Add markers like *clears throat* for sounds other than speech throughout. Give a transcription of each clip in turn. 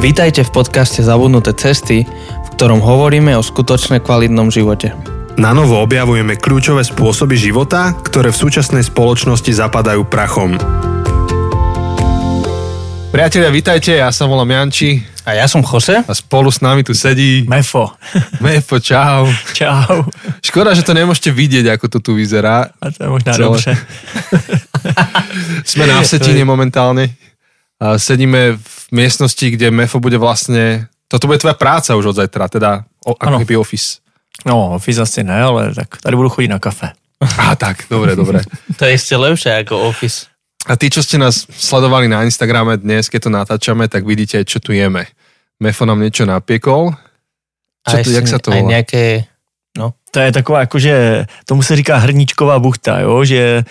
Vítajte v podcaste Zabudnuté cesty, v ktorom hovoríme o skutočne kvalitnom živote. Na novo objavujeme kľúčové spôsoby života, ktoré v súčasnej spoločnosti zapadajú prachom. Priatelia, vítajte, ja sa volám Janči A ja som Jose. a spolu s nami tu sedí Mefo. *laughs* Mefo, čau. Čau. Škoda, že to nemôžete vidieť, ako to tu vyzerá. A to je možná Celé. dobře. *laughs* Sme na Vsetine momentálne. A sedíme v miestnosti, kde Mefo bude vlastne... Toto bude tvoja práca už od zajtra, teda o, ako keby office. No, office asi ne, ale tak tady budu chodit na kafe. *laughs* Á, tak, dobre, dobre. *laughs* To je ešte lepšie ako Office. A tí, čo ste nás sledovali na Instagrame dnes, keď to natáčame, tak vidíte, čo tu jeme. Mefo nám niečo napiekol. Čo to, jak sa to aj volá? Nejaké, To je taková, jakože, tomu se říká hrníčková buchta, jo? že e,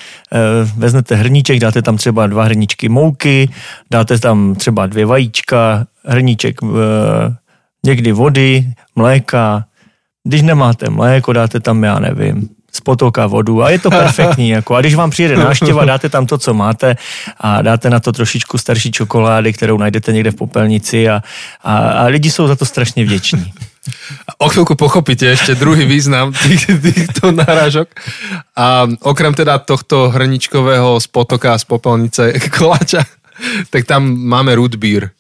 vezmete hrníček, dáte tam třeba dva hrníčky mouky, dáte tam třeba dvě vajíčka, hrníček e, někdy vody, mléka. Když nemáte mléko, dáte tam, já nevím, z potoka vodu a je to perfektní. *laughs* Jako. A když vám přijede návštěva, dáte tam to, co máte a dáte na to trošičku starší čokolády, kterou najdete někde v popelnici a, a, a lidi jsou za to strašně vděční. O chvíľku pochopíte ešte druhý význam tých, týchto náražok. A okrem teda tohto hrničkového z potoka, z popelnice koláča, tak tam máme root beer.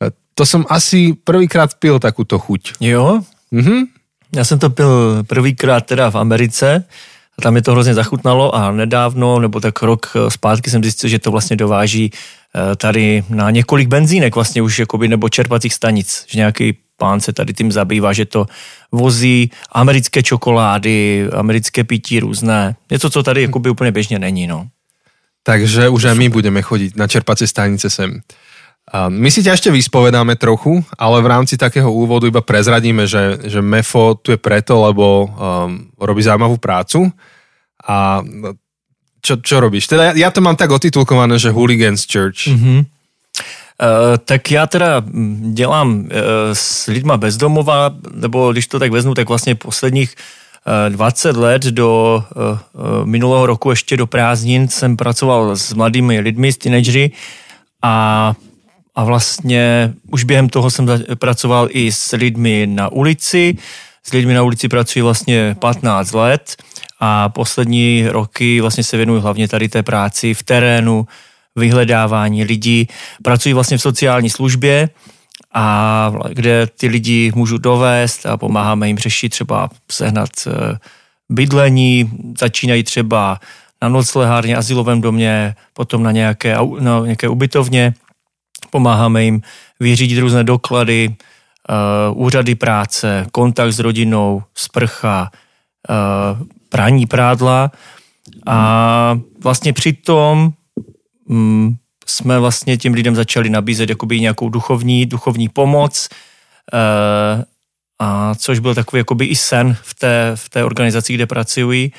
A To som asi prvýkrát pil takúto chuť. Jo, Mhm. Já jsem to pil prvýkrát teda v Americe a tam je to hrozně zachutnalo a nedávno, nebo tak rok zpátky jsem zjistil, že to vlastně dováží eh, tady na několik benzínek vlastně už jakoby, nebo čerpacích stanic, že nějaký pán se tady tím zabývá, že to vozí americké čokolády, americké pití různé. Něco, co tady jakoby úplně běžně není, no. Takže už aj my budeme chodiť na čerpacie stanice sem. My si ťa ešte vyspovedáme trochu, ale v rámci takého úvodu iba prezradíme, že, že MEFO tu je preto, lebo um, robí zaujímavú prácu. A no, čo, čo robíš? Teda ja, ja to mám tak otitulkované, že Hooligans Church. Mm-hmm. Uh, tak já teda mm, dělám uh, s lidma bezdomova, nebo když to tak vezmu, tak vlastně posledních uh, 20 let do minulého roku ještě do prázdnin jsem pracoval s mladými lidmi, s teenagery a, a vlastně už během toho jsem pracoval i s lidmi na ulici. S lidmi na ulici pracuji vlastně 15 let a poslední roky vlastně se věnuju hlavně tady té práci v terénu, vyhledávání lidí. Pracuji vlastně v sociální službě, a kde ty lidi můžu dovést a pomáháme jim řešit třeba sehnat eh, bydlení, začínají třeba na noclehárně, asilovém domě, potom na nějaké, na nějaké ubytovně, pomáháme jim vyřídit různé doklady, uh, úřady práce, kontakt s rodinou, sprcha, uh, praní prádla a vlastně přitom mm, jsme vlastně těm lidem začali nabízet jakoby nějakou duchovní, duchovní pomoc, uh, a což byl takový jakoby i sen v té, v té organizaci, kde pracuji.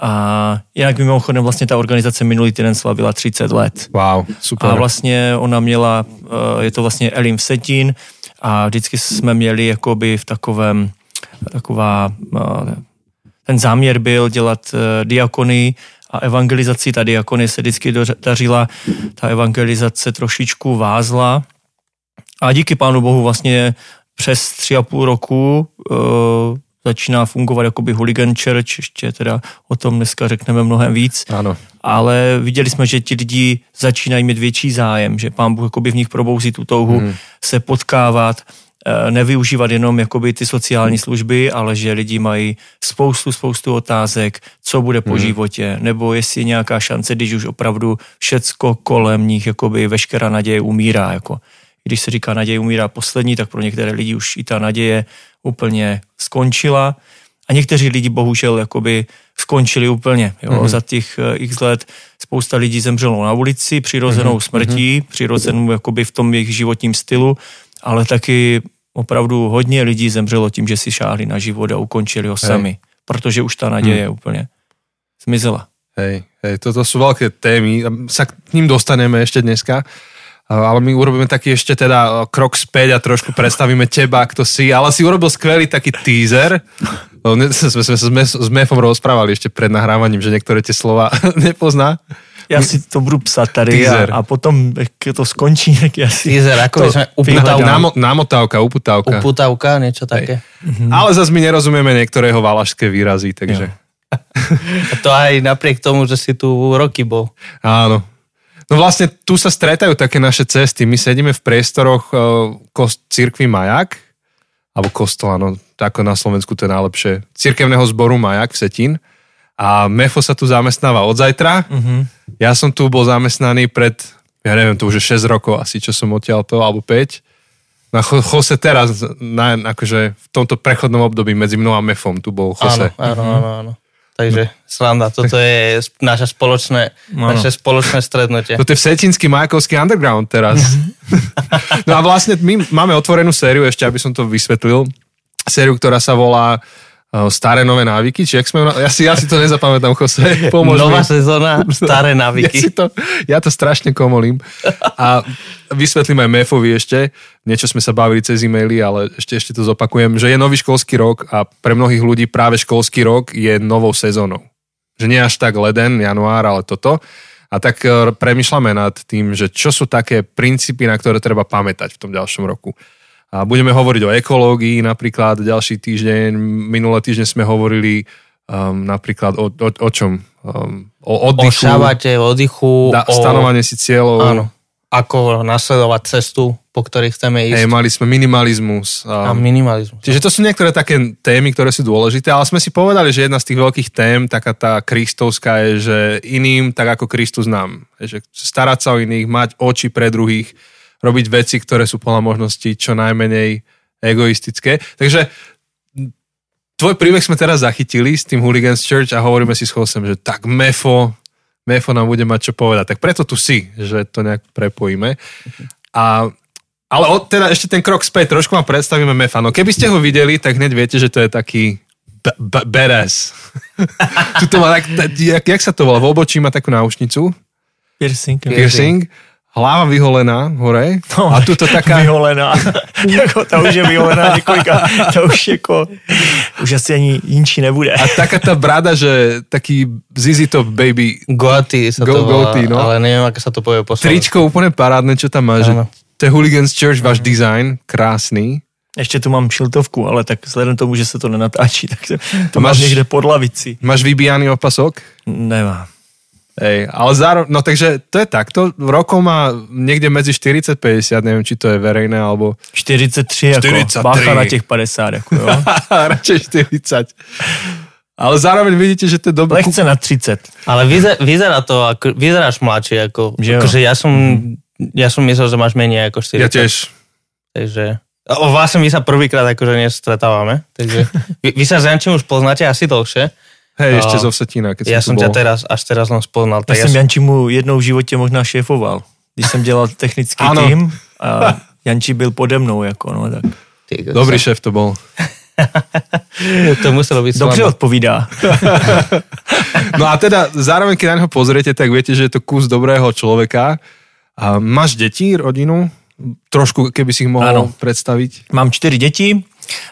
A jinak mimochodem vlastně ta organizace minulý týden slavila 30 let. Wow, super. A vlastně ona měla, eh, je to vlastně Elim Vsetín a vždycky jsme měli jakoby v takovém, taková, eh, ten záměr byl dělat diakony a evangelizaci. Ta diakony se vždycky dařila, ta evangelizace trošičku vázla a díky Pánu Bohu vlastně přes tři a půl roku uh, začíná fungovat jakoby Hooligan Church, ještě teda o tom dneska řekneme mnohem víc Áno. ale viděli jsme, že ti lidi začínají mít větší zájem, že pán Bůh jakoby v nich probouzí tu touhu Mhm. se potkávat, nevyužívat jenom jakoby ty sociální služby, ale že lidi mají spoustu, spoustu otázek, co bude po životě, nebo jestli je nějaká šance, když už opravdu všecko kolem nich, jakoby veškerá naděje umírá. Jako. Když se říká naděje umírá poslední, tak pro některé lidi už i ta naděje úplně skončila. A někteří lidi bohužel jakoby skončili úplně. Jo? Mm-hmm. Za těch eh, x let spousta lidí zemřelo na ulici přirozenou mm-hmm. smrtí, přirozenou jakoby v tom jejich životním stylu, ale taky opravdu hodně lidí zemřelo tím, že si šáhli na život a ukončili ho sami, protože už ta naděje mm. úplně zmizela. Hej, hej, toto sú veľké témy, sa k ním dostaneme ešte dneska, ale my urobíme taký ešte teda krok späť a trošku predstavíme teba, kto si, ale si urobil skvelý taký teaser. No, ne- Sme sme sa s Mef- s Mefom rozprávali ešte pred nahrávaním, že niektoré tie slova *laughs* nepozná. Já si to budu psat tady Teaser. a, a potom, jak to skončí, *laughs* tak já si... Teaser, ako by sme uputavka, Námo, námotávka, uputávka. uputavka, niečo také. Ale zase my nerozumieme niektoré jeho valašské výrazy, takže... A to aj napriek tomu, že si tu roky bol. Áno. No vlastne tu sa stretajú také naše cesty. My sedíme v priestoroch uh, kost, cirkvi Majak, alebo kostola, no ako na Slovensku to je najlepšie, cirkevného zboru Majak v Setín. A Mefo sa tu zamestnáva od zajtra. Mhm. Ja som tu bol zamestnaný pred, ja neviem, to už je 6 rokov asi, čo som odtiaľ to, alebo 5. Na Jose teraz, na, akože v tomto prechodnom období medzi mnou a Mefom tu bol Jose. Áno, áno, áno, áno. Takže sranda, toto je naše spoločné, Áno. naše spoločné stretnutie. No to je vsetinský majakovský underground teraz. *laughs* no a vlastne my máme otvorenú sériu, ešte aby som to vysvetlil. Sériu, ktorá sa volá uh, Staré nové návyky, či jak sme... Ja si, ja si to nezapamätám, Jose, *laughs* pomôž Nová mi. sezóna, *laughs* staré Ja, návyky. si to, ja to strašne komolím. A vysvetlím aj Mefovi ešte, niečo sme sa bavili cez e-maily, ale ešte, ešte to zopakujem, že je nový školský rok a pre mnohých ľudí práve školský rok je novou sezónou. Že nie až tak leden, január, ale toto. A tak e, premyšľame nad tým, že čo sú také princípy, na ktoré treba pamätať v tom ďalšom roku. A budeme hovoriť o ekológii napríklad ďalší týždeň. Minulé týždeň sme hovorili um, napríklad o, o, o čom? Um, o O oddychu, šabate, o oddychu, da, o... stanovanie si cieľov. Áno. Ako nasledovať cestu, po ktorej chceme ísť. Hej, mali sme minimalizmus. a Um, minimalizmus. čiže to sú niektoré také témy, ktoré sú dôležité, ale sme si povedali, že jedna z tých veľkých tém, taká tá kristovská je, že iným tak ako Kristus nám. Že starať sa o iných, mať oči pre druhých, robiť veci, ktoré sú podľa možností čo najmenej egoistické. Takže tvoj príbeh sme teraz zachytili s tým Hooligans Church a hovoríme si s Chosem, že tak Mefo, Mefo nám bude mať čo povedať. Tak preto tu si, že to nejak prepojíme. A, ale od, teda ešte ten krok späť, trošku vám predstavíme Mefa. No keby ste ho videli, tak hneď viete, že to je taký badass. *laughs* Tuto má tak, jak, jak sa to volá? V obočí má takú náušnicu, Piercing. piercing, hlava vyholená hore No, a tuto taká... Vyholená. *laughs* jako, ta už je vyholená několika. Ta už jako, už asi ani jinčí nebude. A taká tá brada, že taký ZZ Top baby, Goatee sa Go- to volá, goatee, no. ale neviem, ako sa to povie po tričko úplne parádne, čo tam má, že Áno. to je Hooligans Church, váš design, krásný. Ještě tu mám šiltovku, ale tak vzhledem tomu, že se to nenatáčí, tak to, to Máš- máš někde pod lavici. Máš vybíjaný opasok? Nemám. Hej, ale zároveň, no takže to je takto, rokov má niekde medzi 40-50, neviem, či to je verejné, alebo 43, 43. jako bacha na těch 50, jako jo. *laughs* radšej 40. Ale zároveň vidíte, že to je dobré. Lehce na 30. Ale vyzerá, to, ako, vyzeráš mladší, ako, Že akože ja som, ja som myslel, že máš menej ako 40. Ja tiež. Takže, o, vlastne my sa prvýkrát akože nestretávame, takže *laughs* vy, vy sa s Jančím už poznáte asi dlhšie. Hej, ešte zo Vsetína, keď Ja som som tu ťa bol. teraz, až teraz len spoznal. Já Tak ja jsem som, Jančimu jednou v životě možná šéfoval. Když jsem dělal technický Ano. tým a *laughs* Janči byl pode mnou, jako no, tak ty, Dobrý šéf to bol. *laughs* to muselo byť dobře slabé. odpovídá. *laughs* No a teda zároveň, keď na neho pozriete, tak viete, že je to kus dobrého človeka. A máš deti, rodinu? Trošku, keby si ich Áno. predstaviť. Mám čtyři děti,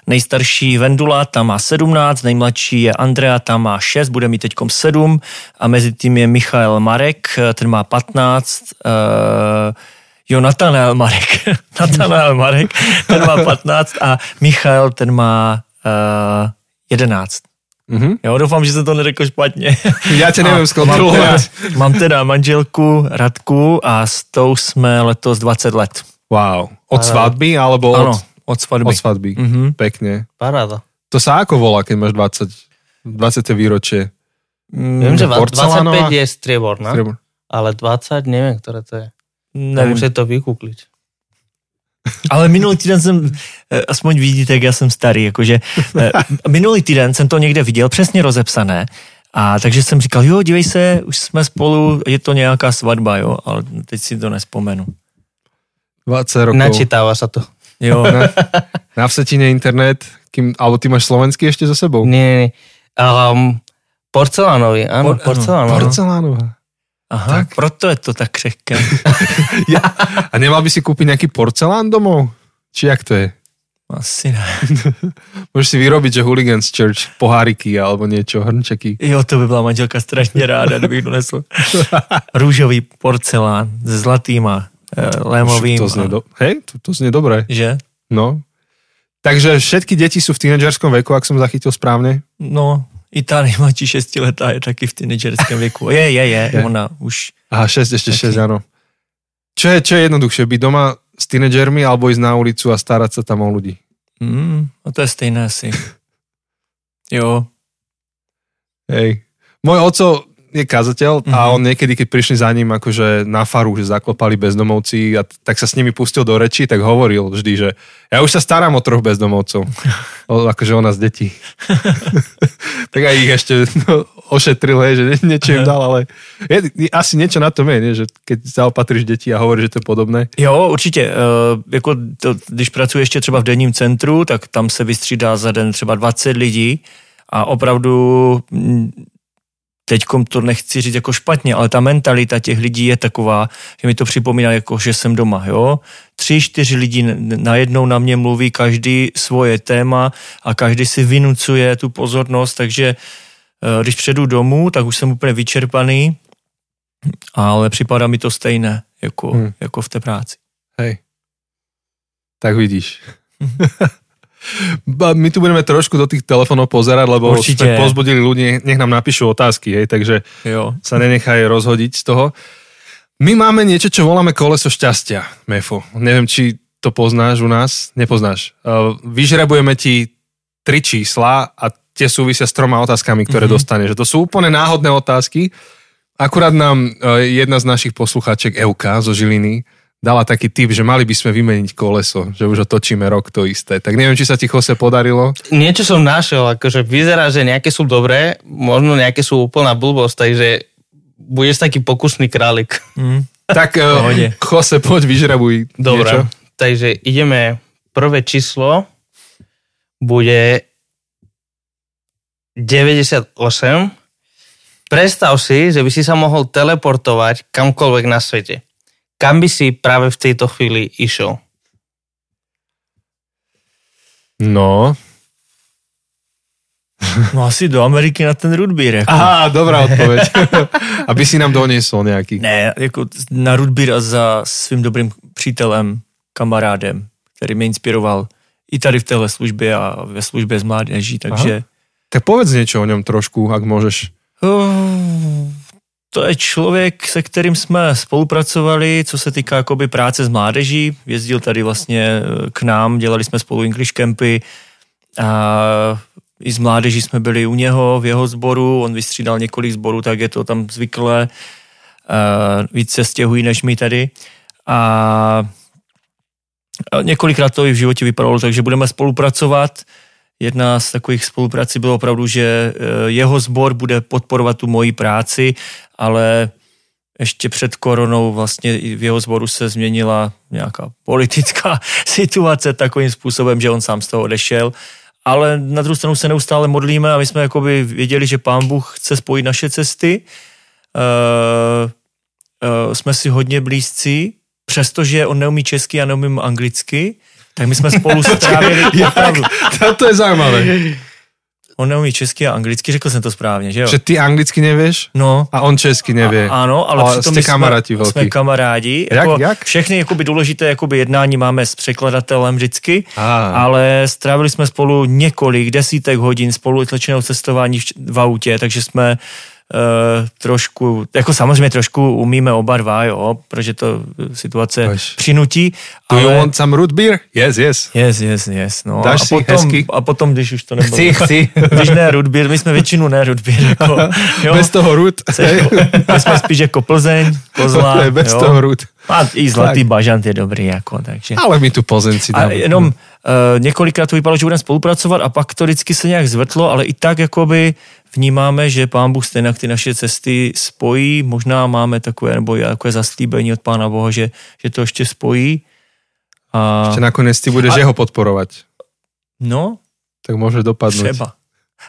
nejstarší Vendula, ta má 17, nejmladší je Andrea, ta má 6, bude mít teďkom 7 a mezi tím je Michael Marek, ten má 15, uh, jo, Natanael Marek, *laughs* Natanael Marek, ten má 15 a Michael, ten má uh, 11. Mhm. Jo, doufám, že jsem to neřekl špatně. Ja ťa neviem mám, teda, mám teda manželku Radku a s tou jsme letos 20 let. Wow. Od svadby, alebo Ano, od, svatby. od svadby? Mhm. Pekne. Paráda. To sa ako volá, keď máš 20, 20. výročie? Viem, že va- porcelánová? 25 je strieborná, Treba- ale 20 neviem, ktoré to je. Nevím. Nevím. Musím to vykúkliť. *laughs* Ale minulý týden jsem, eh, aspoň vidíte, jak já jsem starý, jakože eh, *laughs* minulý týden jsem to někde viděl, přesně rozepsané, a takže jsem říkal, jo, dívej se, už jsme spolu, je to nějaká svatba, jo, ale teď si to nespomenu. 20 rokov. Načítáva sa to. Jo, Na, *laughs* na vsetine internet, kým, alebo ty máš slovenský ešte so sebou? Nie, nie, nie. Um, porcelánový, áno, Por- áno, porcelánový. Porcelánová. aha, tak. proto je to tak křehké. *laughs* Ja. A nemal by si kúpiť nejaký porcelán domov? Či jak to je? Asi ne. *laughs* Môžeš si vyrobiť, že Hooligans Church, poháriky alebo niečo, hrnčeky. Jo, to by byla manželka strašně ráda, kdybych donesl. Růžový porcelán se zlatýma lémovým. To znie, do... Hej, to, to znie dobré. Že? No. Takže všetky deti sú v tínedžerskom veku, ak som zachytil správne. No, i ta nejmladší šestiletá je taky v teenagerském věku. Je, je, je, Je. ona už. Aha, 6, ešte Taký. 6, áno. Čo je, čo je jednoduchšie, byť doma s tínedžermi alebo ísť na ulicu a starať sa tam o ľudí? Mm, a to je stejné asi. *laughs* Jo, Hej. Môj oco je kazateľ a Mhm. on niekedy, keď prišli za ním akože na faru, že zaklopali bezdomovci a t- tak sa s nimi pustil do reči, tak hovoril vždy, že ja už sa starám o troch bezdomovcov. *laughs* O, akože o nás detí. *laughs* tak aj ich ešte no, ošetril, hej, že nie- niečo im dal, ale je, asi niečo na tom je, nie? že keď zaopatríš deti a hovoríš, že to je podobné. Jo, určitě. Eh, Jako to, když pracuji ještě třeba v denním centru, tak tam se vystřídá za den třeba 20 lidí a opravdu mm, teďkom to nechci říct jako špatně, ale ta mentalita těch lidí je taková, že mi to připomíná jako, že jsem doma, jo. Tři, čtyři lidi najednou na mě mluví, každý svoje téma a každý si vynucuje tu pozornost, takže eh, když přijdu domů, tak už jsem úplně vyčerpaný, ale připadá mi to stejné jako, hmm. jako v té práci. Hej. Tak vidíš. *laughs* My tu budeme trošku do tých telefónov pozerať, lebo Určite. sme pozbudili ľudí, nech nám napíšu otázky, hej, takže Jo. sa nenechaj rozhodiť z toho. My máme niečo, čo voláme koleso šťastia, Mefo. Neviem, či to poznáš u nás. Nepoznáš. Vyžrebujeme ti tri čísla a tie súvisia s troma otázkami, ktoré mm-hmm. dostaneš. To sú úplne náhodné otázky. Akurát nám uh, jedna z našich poslucháček, Euka zo Žiliny, dala taký tip, že mali by sme vymeniť koleso, že už otočíme rok to isté. Tak neviem, či sa ti Jose podarilo. Niečo som našiel, akože vyzerá, že nejaké sú dobré, možno nejaké sú úplná blbosť, takže budeš taký pokusný králik. Hm. Tak Pohode. Jose, poď vyžrebuj Dobre, niečo. takže ideme, prvé číslo bude 98. Predstav si, že by si sa mohol teleportovať kamkoľvek na svete. Kam by si práve v tejto chvíli išiel? No, No asi do Ameriky na ten Rudbír. Jako. Aha, dobrá odpoveď. *laughs* Aby si nám doniesol nejaký. Ne, jako na Rudbír a za svým dobrým přítelem, kamarádem, který mě inspiroval i tady v téhle službě a ve službě z mládeží, takže Tak povedz niečo o ňom trošku, ak môžeš. Oh, to je člověk, se kterým jsme spolupracovali, co se týká jakoby práce s mládeží. Jezdil tady vlastně eh, k nám, dělali jsme spolu English campy a i z mládeží jsme byli u něho, v jeho sboru, on vystřídal několik sborů, tak je to tam zvyklé. Uh, víc se stěhují než my tady. A několikrát to i v životě vypadalo, takže budeme spolupracovat. Jedna z takových spoluprací bylo opravdu, že eh, jeho sbor bude podporovat tu moji práci, ale ještě před koronou vlastně v jeho sboru se změnila nějaká politická *laughs* situace takovým způsobem, že on sám z toho odešel. Ale na druhou stranu se neustále modlíme a my jsme jakoby věděli, že pán Bůh chce spojit naše cesty. Uh, uh, jsme si hodně blízcí, přestože on neumí česky a neumím anglicky, tak my jsme spolu strávili *laughs* opravdu. To je zaujímavé. On neumí česky a anglicky, řekl jsem to správně, že jo? Že ty anglicky nevieš No, a on česky nevie. A, ano, ale, Ale přitom jste my jsme, kamaráti velký. jsme kamarádi. Jak- Jako jak? Všechny jakoby důležité jakoby jednání máme s překladatelem vždycky, Á. ale strávili jsme spolu několik desítek hodin společného cestování v, v autě, takže jsme uh, trošku, jako samozřejmě trošku umíme oba dva, jo, protože to eh, situace Až. přinutí. Do you ale... want some root beer? Yes, yes. Yes, yes, yes. No. Dáš a, si potom, hezky? a potom, když už to nebylo. Chci, chci. *laughs* Když ne Rudbír, my jsme většinu ne Rudbír. Jako, jo. Bez toho root. Chceš, my jsme spíš jako Plzeň, Kozla. Bez jo. toho root. A i Zlatý bažant je dobrý, jako, takže. Ale my tu Plzeňci A dáme. jenom uh, několikrát to vypadalo, že budeme spolupracovat a pak to vždycky se nějak zvrtlo, ale i tak jakoby vnímáme, že pán Bůh stejně ty naše cesty spojí, možná máme takové, nebo takové zaslíbení od pána Boha, že, že to ještě spojí. A, Ešte nakoniec ty budeš A- jeho podporovať. no, Tak môže dopadnúť. třeba.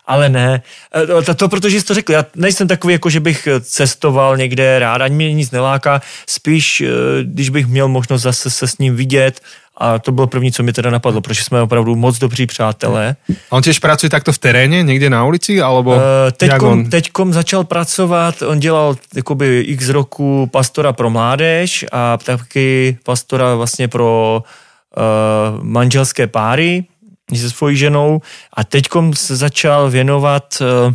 Ale ne, E, to, to protože jsi to řekl, já nejsem takový, jako že bych cestoval někde rád, ani mě nic neláká, spíš, e, když bych měl možnost zase se s ním vidět, a to bylo první, co mi teda napadlo, protože jsme opravdu moc dobří přátelé. A on těž pracuje takto v teréně, někde na ulici, alebo Uh, teďkom, on? teďkom začal pracovat, on dělal jakoby x roku pastora pro mládež a taky pastora vlastně pro uh, manželské páry se svojí ženou a teďkom se začal věnovat uh,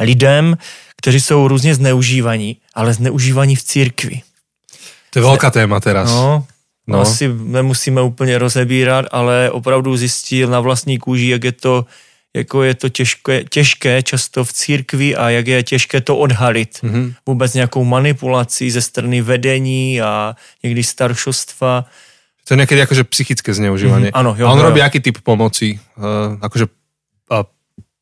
lidem, kteří jsou různě zneužívaní, ale zneužívaní v církvi. To je veľká téma teraz. No, No. no. asi nemusíme úplně rozebírat, ale opravdu zjistil na vlastní kůži, jak je to, jako je to těžké, těžké často v církvi a jak je těžké to odhalit. Mhm. Mm-hmm. Vůbec nějakou manipulací ze strany vedení a někdy staršostva. To je niekedy akože psychické zneužívanie. Mhm, áno, jo, a on jo, robí jo. aký typ pomoci? Uh, akože, uh,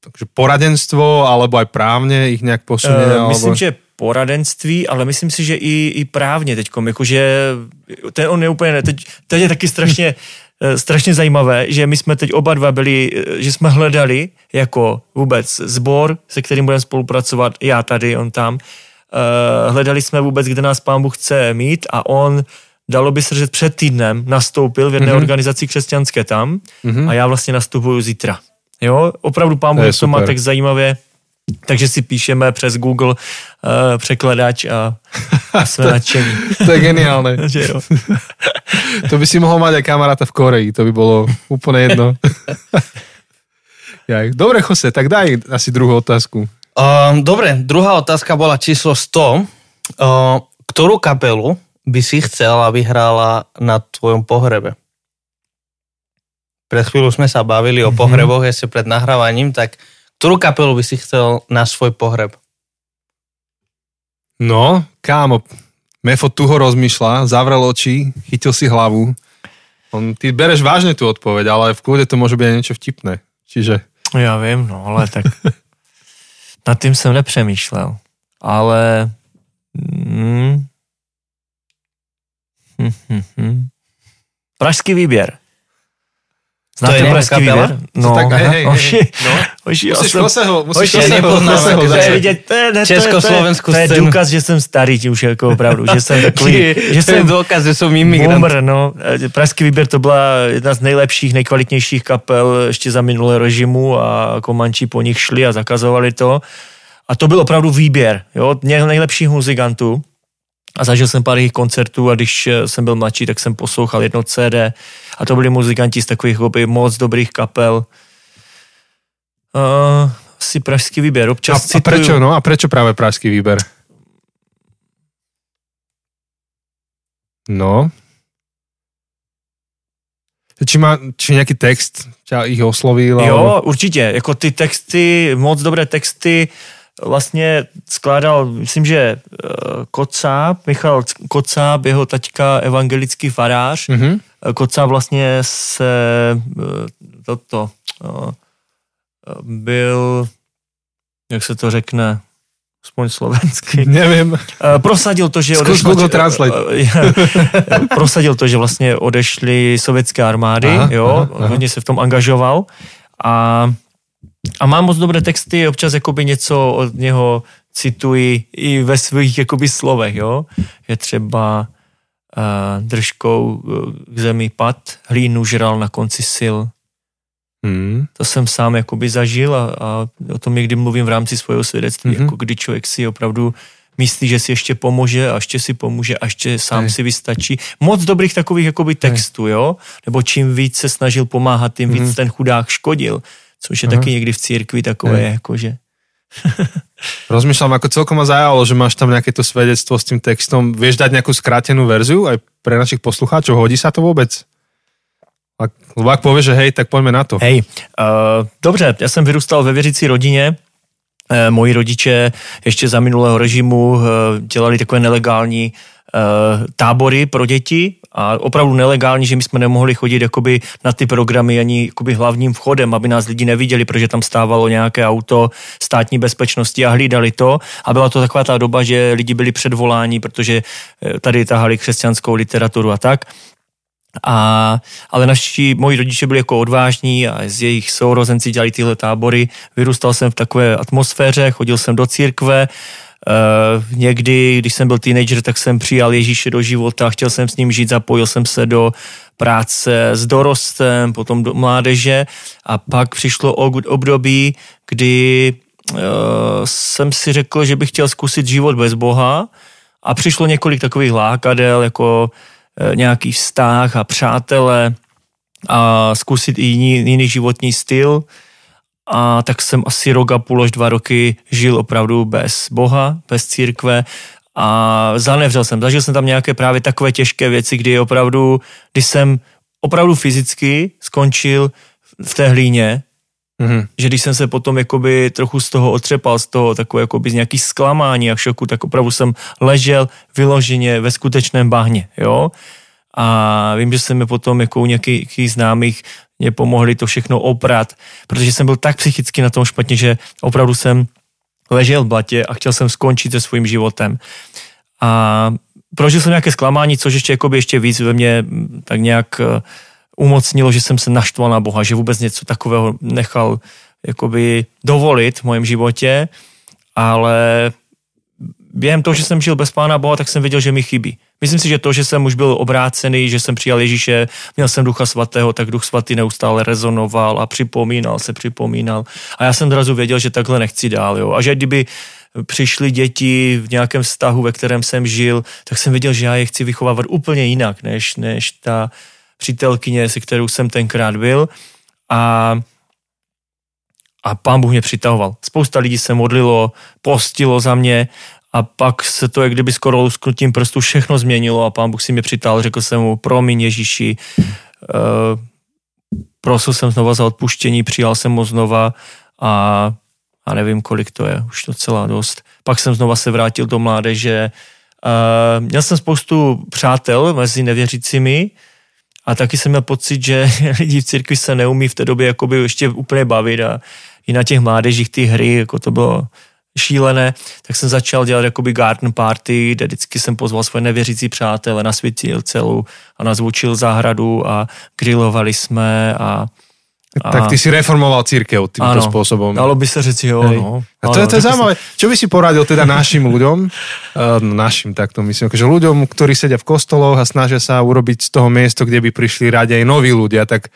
akože poradenstvo, alebo aj právne ich nejak posunie? Uh, alebo... myslím, že poradenství, ale myslím si, že i, i právně teďkom, jakože ten on je úplně, teď, teď je taky strašně, *laughs* eh, strašně zajímavé, že my jsme teď oba dva byli, eh, že jsme hledali jako vůbec zbor, se kterým budeme spolupracovat, já tady, on tam, uh, hledali jsme vůbec, kde nás pán Bůh chce mít a on dalo by se říct před týdnem nastoupil v jedné mm-hmm. organizaci křesťanské tam mm-hmm. a já vlastně nastupuju zítra. Jo, opravdu pán To je Bůh to má super. tak zajímavě takže si píšeme přes Google uh, překladač a, a *laughs* jsme nadšení. To je geniálne. *laughs* Že jo. To by si mohol mať aj kamaráta v Koreji, to by bolo úplne jedno. *laughs* Dobre, Jose, tak daj asi druhú otázku. Um, dobre, druhá otázka bola číslo 100. Uh, ktorú kapelu by si chcel, aby hrála na tvojom pohrebe? Pred chvíľu sme sa bavili o pohreboch ešte pred nahrávaním, tak ktorú kapelu by si chcel na svoj pohreb? No, kámo, Mefo tu ho rozmýšľa, zavrel oči, chytil si hlavu. On, ty bereš vážne tú odpoveď, ale v kľude to môže byť aj niečo vtipné. Čiže Já vím, no ale tak *laughs* nad tím jsem nepřemýšlel. Ale mm, hm, hm, hm. Pražský výběr. Znáte je nějaká Pražský výběr? Co tak, hej, hej, oši, hej, no. oši, já musíš jsem- Joseho, musíš Oši, Joseho, nepoznám, Joseho jako to je vidět, to je, ne, to je, to je, to důkaz, že jsem starý už jako opravdu, že jsem takový, *laughs* že to je jsem dôkaz, že som imigrant. Boomer, no. Pražský výběr to byla jedna z nejlepších, nejkvalitnějších kapel ještě za minulé režimu a Komanči po nich šli a zakazovali to. A to byl opravdu výběr, jo, nej- nejlepších muzikantů. A zažil jsem pár jejich koncertů a když eh, jsem byl mladší, tak jsem poslouchal jedno CD a to byli muzikanti z takových jakoby, moc dobrých kapel. Uh, asi pražský výběr. A, Občas a prečo, no? A prečo práve pražský výber? No. Či má či nejaký text ťa ich oslovil? Jo, alebo- určitě. Jako ty texty, moc dobré texty vlastně skládal, myslím, že eh, Kocáb, Michal Kocáb, jeho taťka evangelický farář. Mhm. Eh, Kocáb vlastně se eh, toto eh, byl, jak se to řekne, aspoň slovensky, *laughs* Neviem. Eh, prosadil to, že Zkus odešla, Google Translate. prosadil to, že vlastně odešly sovětské armády, Aha, jo, aha, aha. hodně se v tom angažoval a, a má moc dobré texty, občas jakoby něco od něho cituji i ve svých jakoby slovech, jo, je třeba uh, držkou eh, k zemi pad, hlínu žral na konci sil, Hmm. to jsem sám jakoby zažil a, a o tom někdy mluvím v rámci svého svědectví, Mhm. mm-hmm. jako kdy člověk si opravdu myslí, že si ještě pomůže a ještě si pomůže a ještě sám Hej. si vystačí. Moc dobrých takových jakoby textů, jo? Nebo čím víc se snažil pomáhat, tím víc Mhm. ten chudák škodil. Což je Aha. taky někdy v církvi takové, Hej. jakože... *laughs* Rozmýšľam, ako celkom ma zaujalo, že máš tam nejaké to svedectvo s tým textom. Vieš dať nejakú skrátenú verziu aj pre našich poslucháčov? Hodí sa to vôbec? Ak, lebo ak povieš, že hej, tak poďme na to. Hej, uh, dobře, já jsem vyrůstal ve věřící rodině, Eh, Moji rodiče ještě za minulého režimu eh, dělali takové nelegální eh, tábory pro děti a opravdu nelegální, že my jsme nemohli chodit jakoby na ty programy ani jakoby hlavním vchodem, aby nás lidi neviděli, protože tam stávalo nějaké auto státní bezpečnosti a hlídali to. A byla to taková ta doba, že lidi byli předvoláni, protože eh, tady tahali křesťanskou literaturu a tak. A, ale naši moji rodiče byli jako odvážní a z jejich sourozenci dělali tyhle tábory. Vyrůstal jsem v takové atmosféře, chodil jsem do církve, Uh, někdy, když jsem byl teenager, tak jsem přijal Ježíše do života, chtěl jsem s ním žít, zapojil jsem se do práce s dorostem, potom do mládeže a pak přišlo období, kdy uh, jsem si řekl, že bych chtěl zkusit život bez Boha a přišlo několik takových lákadel, jako uh, nějaký vztah a přátele a zkusit i jiný, jiný životní styl a tak jsem asi rok a půl až dva roky žil opravdu bez Boha, bez církve a zanevřel jsem. Zažil jsem tam nějaké právě takové těžké věci, kdy opravdu, když jsem opravdu fyzicky skončil v té hlíně, Mm-hmm. Že když jsem se potom jakoby trochu z toho otřepal, z toho takové jakoby z nějaký zklamání a šoku, tak opravdu jsem ležel vyloženě ve skutečném bahně, jo. A vím, že jsem mi potom jako u nějakých známých mě pomohli to všechno oprat, protože jsem byl tak psychicky na tom špatně, že opravdu jsem ležel v blatě a chtěl jsem skončit se svým životem. A prožil jsem nějaké zklamání, což ještě, jakoby ještě víc ve mně tak nějak eh, umocnilo, že jsem se naštval na Boha, že vůbec něco takového nechal jakoby dovolit v mém životě, ale během toho, že jsem žil bez Pána Boha, tak jsem věděl, že mi chybí. Myslím si, že to, že jsem už byl obrácený, že jsem přijal Ježíše, měl jsem Ducha Svatého, tak Duch Svatý neustále rezonoval a připomínal se, připomínal. A já jsem zrazu věděl, že takhle nechci dál. Jo. A že kdyby přišly děti v nějakém vztahu, ve kterém jsem žil, tak jsem věděl, že já je chci vychovávat úplně jinak, než, než ta přítelkyně, se kterou jsem tenkrát byl. A a pán Bůh mě přitahoval. Spousta lidí se modlilo, postilo za mě a pak se to jak kdyby skoro lusknutím prstu všechno změnilo a pán Bůh si mě přital, řekl jsem mu, promiň Ježíši, uh, prosil jsem znova za odpuštění, přijal jsem mu znova a, a nevím, kolik to je, už docela dost. Pak jsem znova se vrátil do mládeže. Uh, měl jsem spoustu přátel mezi nevěřícími a taky jsem měl pocit, že *laughs* lidi v církvi se neumí v té době jakoby ještě úplně bavit a i na těch mládežích ty hry, jako to bylo šílené, tak jsem začal dělat jakoby garden party, kde vždycky jsem pozval svoje nevěřící přátele, nasvítil celou a nazvučil zahradu a grilovali jsme a a... Tak ty si reformoval církev týmto ano, spôsobom. dalo by sa říct, jo. No. A to, ano, je, to je zaujímavé. Si... Čo by si poradil teda *laughs* našim ľuďom, uh, našim takto myslím, že ľuďom, ktorí sedia v kostoloch a snažia sa urobiť z toho miesto, kde by prišli radi aj noví ľudia, tak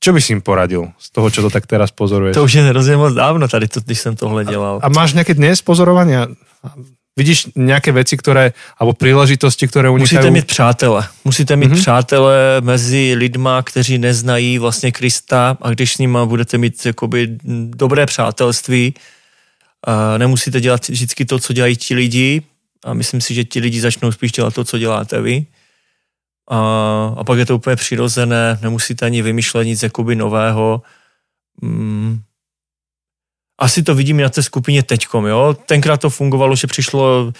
čo by si im poradil z toho, čo to tak teraz pozoruješ? To už je hrozně moc dávno tady, to, když jsem tohle dělal. A, a máš nějaké dnes pozorovania? Vidíš nějaké věci, které, alebo příležitosti, které unikají? Musíte mít přátele. Musíte mít mm-hmm. přátele mezi lidma, kteří neznají vlastně Krista a když s nima budete mít jakoby dobré přátelství, a nemusíte dělat vždycky to, co dělají ti lidi a myslím si, že ti lidi začnou spíš dělat to, co děláte vy a, a pak je to úplně přirozené, nemusíte ani vymýšlet nic jakoby nového. Mm. Asi to vidím na té skupině teďkom, jo. Tenkrát to fungovalo, že přišlo,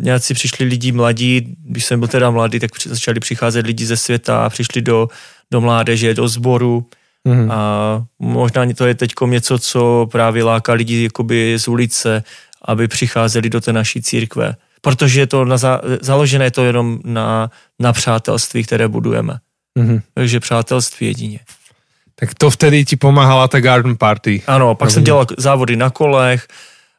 nějací přišli lidi mladí, když jsem byl teda mladý, tak začali přicházet lidi ze světa, přišli do, do mládeže, do sboru. Mm. A možná to je teď něco, co právě láká lidi jakoby z ulice, aby přicházeli do té naší církve protože je to na, založené to jenom na, na přátelství, které budujeme. Mm-hmm. Takže přátelství jedině. Tak to vtedy ti pomáhala ta garden party. Ano, pak jsem dělal závody na kolech,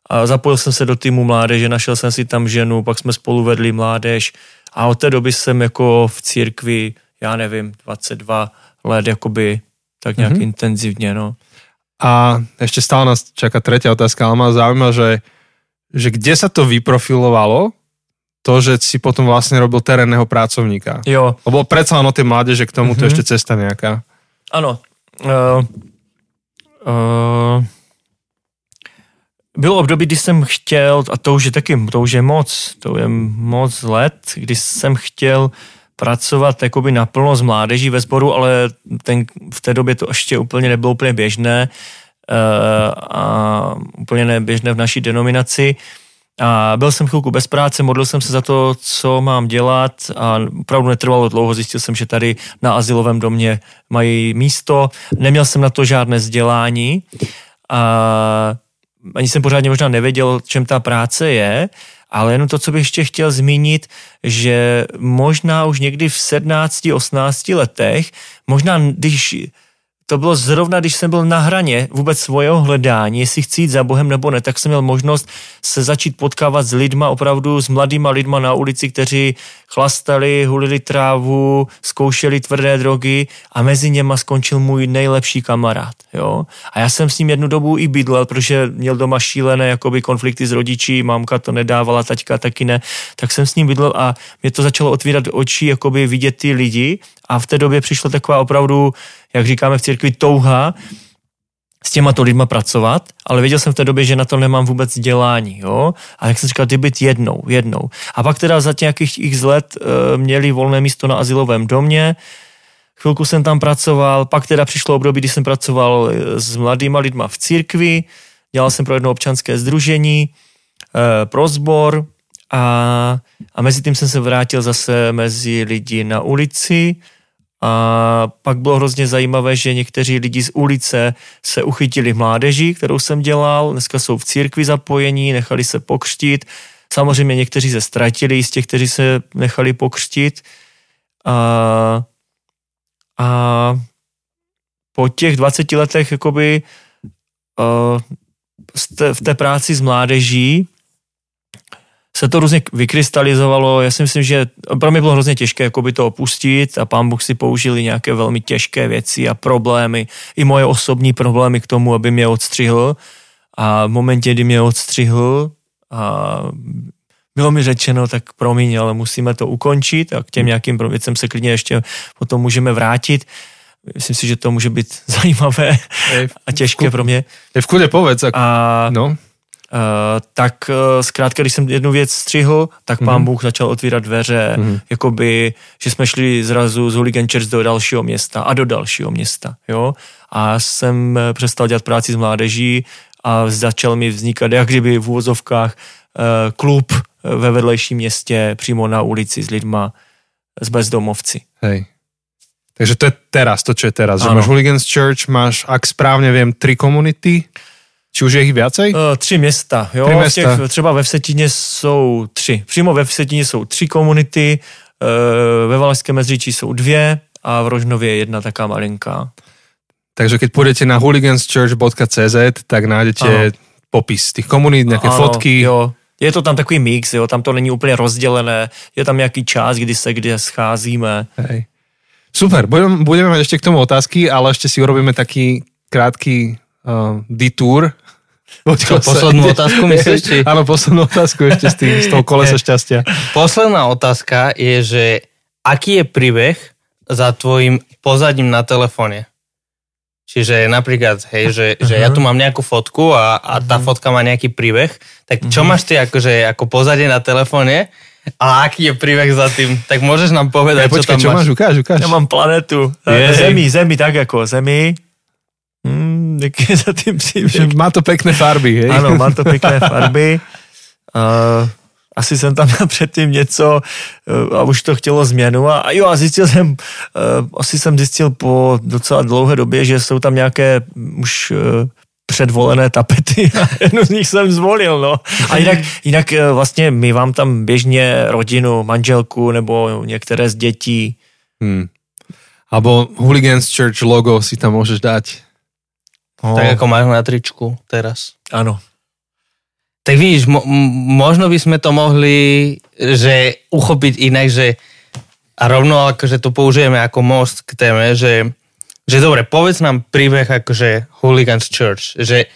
a zapojil jsem se do týmu mládeže, našel jsem si tam ženu, pak jsme spolu vedli mládež a od té doby jsem jako v církvi, já nevím, 22 let, jakoby tak nějak mm-hmm. intenzivně, no. A ještě stále nás čaká třetí otázka, ale má zaujíma, že že kde sa to vyprofilovalo, to, že si potom vlastne robil terénneho pracovníka. Jo. Lebo predsa len o tej mládeže k tomu mm-hmm. to ešte cesta nejaká. Ano. Uh, uh, bylo období, kdy jsem chtěl, a to už je taky, to už je moc, to je moc let, kdy jsem chtěl pracovat jakoby naplno s mládeží ve sboru, ale ten, v té době to ještě úplně nebylo úplně běžné. Eh, a úplně neběžné v naší denominaci. A byl jsem chvilku bez práce, modlil jsem se za to, co mám dělat a opravdu netrvalo dlouho, zjistil jsem, že tady na asilovém domě mají místo. Neměl jsem na to žádné vzdělání a ani jsem pořádně možná nevěděl, čem ta práce je Ale jenom to, co bych ještě chtěl zmínit, že možná už někdy v 17-18 letech, možná když to bylo zrovna, když jsem byl na hraně vůbec svého hledání, jestli chci jít za Bohem nebo ne, tak jsem měl možnost se začít potkávat s lidma, opravdu s mladýma lidma na ulici, kteří chlastali, hulili trávu, zkoušeli tvrdé drogy a mezi něma skončil můj nejlepší kamarád. Jo? A já jsem s ním jednu dobu i bydlel, protože měl doma šílené jakoby, konflikty s rodiči, mamka to nedávala, taťka taky ne, tak jsem s ním bydlel a mě to začalo otvírat oči, jakoby vidět ty lidi a v té době přišla taková opravdu, jak říkáme v církvi, touha s těma to lidma pracovat, ale věděl jsem v té době, že na to nemám vůbec dělání, jo. A jak jsem říkal, ty být jednou, jednou. A pak teda za nějakých x let e, měli volné místo na asilovém domě, chvilku jsem tam pracoval, pak teda přišlo období, kdy jsem pracoval eh, s mladýma lidma v církvi, dělal jsem pro jedno občanské združení, e, pro sbor a, a mezi tím jsem se vrátil zase mezi lidi na ulici, a pak bylo hrozně zajímavé, že někteří lidi z ulice se uchytili v mládeži, kterou jsem dělal, dneska jsou v církvi zapojení, nechali se pokřtít. Samozřejmě někteří se ztratili z těch, kteří se nechali pokřtít. A, a po těch 20 letech jakoby uh, v té práci s mládeží se to různě vykrystalizovalo. Já si myslím, že pro mě bylo hrozně těžké jakoby to opustit a pán Bůh si použili nějaké velmi těžké věci a problémy, i moje osobní problémy k tomu, aby mě odstřihl. A v momentě, kdy mě odstřihl a bylo mi řečeno, tak promiň, ale musíme to ukončit a k těm nějakým věcem se klidně ještě potom můžeme vrátit. Myslím si, že to může být *laughs* zajímavé a těžké pro mě. Je v kudě povedz. A, no. Uh, tak uh, zkrátka, když jsem jednu věc střihl, tak pán mm-hmm. Bůh začal otvírat dveře, mm-hmm. jakoby, že jsme šli zrazu z Hooligan Church do dalšího města a do dalšího města, jo. A jsem eh, přestal dělat práci s mládeží a začal mi vznikat, jak kdyby v úvozovkách, klub ve vedlejším městě, přímo na ulici s lidma, s bezdomovci. Hej. Takže to je teraz, to, čo je teraz. Že máš Hooligans Church, máš, ak správně vím, tři komunity. Či už je jich viacej? Uh, tři města, jo. Tři města. Těch, třeba ve Vsetině jsou tři. Přímo ve Vsetině jsou tři komunity, uh, ve Valašském mezříčí jsou dvě a v Rožnově je jedna taká malinká. Takže keď půjdete na hooliganschurch.cz, tak najdete ano. popis těch komunit, nějaké ano, fotky. Jo. Je to tam takový mix, jo, tam to není úplně rozdělené, je tam nějaký čas, kdy se kde scházíme. Hej. Super, budeme, budeme mať ešte k tomu otázky, ale ešte si urobíme taký krátky uh, detour *laughs* Čo, poslednú *laughs* otázku myslíš? Či... Áno, poslednú otázku ešte z, tým, z toho kolesa šťastia. Posledná otázka je, že aký je príbeh za tvojim pozadím na telefóne? Čiže napríklad, hej, že, uh-huh. že ja tu mám nejakú fotku a, a tá uh-huh. fotka má nejaký príbeh, tak čo uh-huh. máš ty akože ako pozadie na telefóne a aký je príbeh za tým? Tak môžeš nám povedať, ja, počkaj, čo tam čo máš? Ukáž, ukáž. Ja mám planetu. Je. Zemi, zemi tak ako zemi. Hmm, je za tým příběh. Má to pekné farby, hej? Ano, má to pekné *laughs* farby. Uh, asi jsem tam předtím něco uh, a už to chtělo změnu a, a jo a zjistil jsem, uh, asi jsem zjistil po docela dlouhé době, že jsou tam nějaké už uh, předvolené tapety *laughs* a jednu z nich jsem zvolil, no. A jinak, jinak vlastně my vám tam běžně rodinu, manželku nebo některé z dětí. Hmm. Abo Hooligans Church logo si tam můžeš dát. Oh. Tak ako máš na tričku teraz. Áno. Tak víš, mo- možno by sme to mohli že uchopiť inak, že a rovno akože to použijeme ako most k téme, že, že dobre, povedz nám príbeh akože Hooligans Church, že,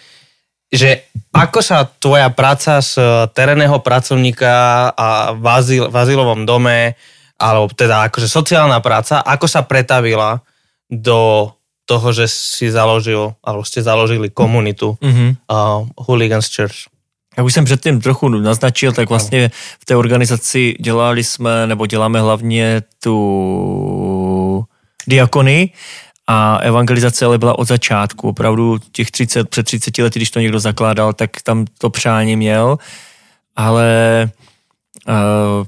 že ako sa tvoja práca z terénneho pracovníka a v, azil, v azylovom dome, alebo teda akože sociálna práca, ako sa pretavila do toho, že si založil, alebo ste založili komunitu mm-hmm. uh, Hooligans Church. Jak už jsem předtím trochu naznačil, tak vlastně v té organizaci dělali jsme, nebo děláme hlavně tu diakony a evangelizace ale byla od začátku. Opravdu těch 30, před 30 lety, když to někdo zakládal, tak tam to přání měl, ale uh,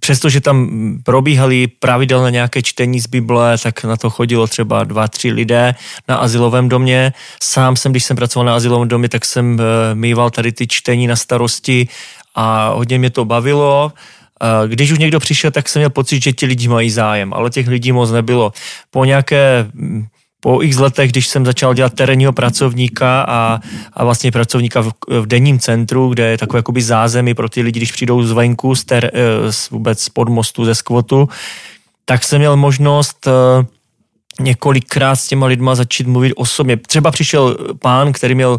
přestože tam probíhaly pravidelně nějaké čtení z Bible, tak na to chodilo třeba dva, tři lidé na asilovém domě. Sám jsem, když jsem pracoval na asilovém domě, tak jsem eh, mýval tady ty čtení na starosti a hodně mě to bavilo. Když už někdo přišel, tak jsem měl pocit, že ti lidi mají zájem, ale těch lidí moc nebylo. Po nějaké po x letech, když jsem začal dělat terénního pracovníka a, a vlastně pracovníka v, v denním centru, kde je takové jakoby zázemí pro ty lidi, když přijdou zvenku, z, ter, eh, z vůbec z podmostu, ze skvotu, tak jsem měl možnost uh, několikrát s těma lidma začít mluvit osobně. Třeba přišel pán, který měl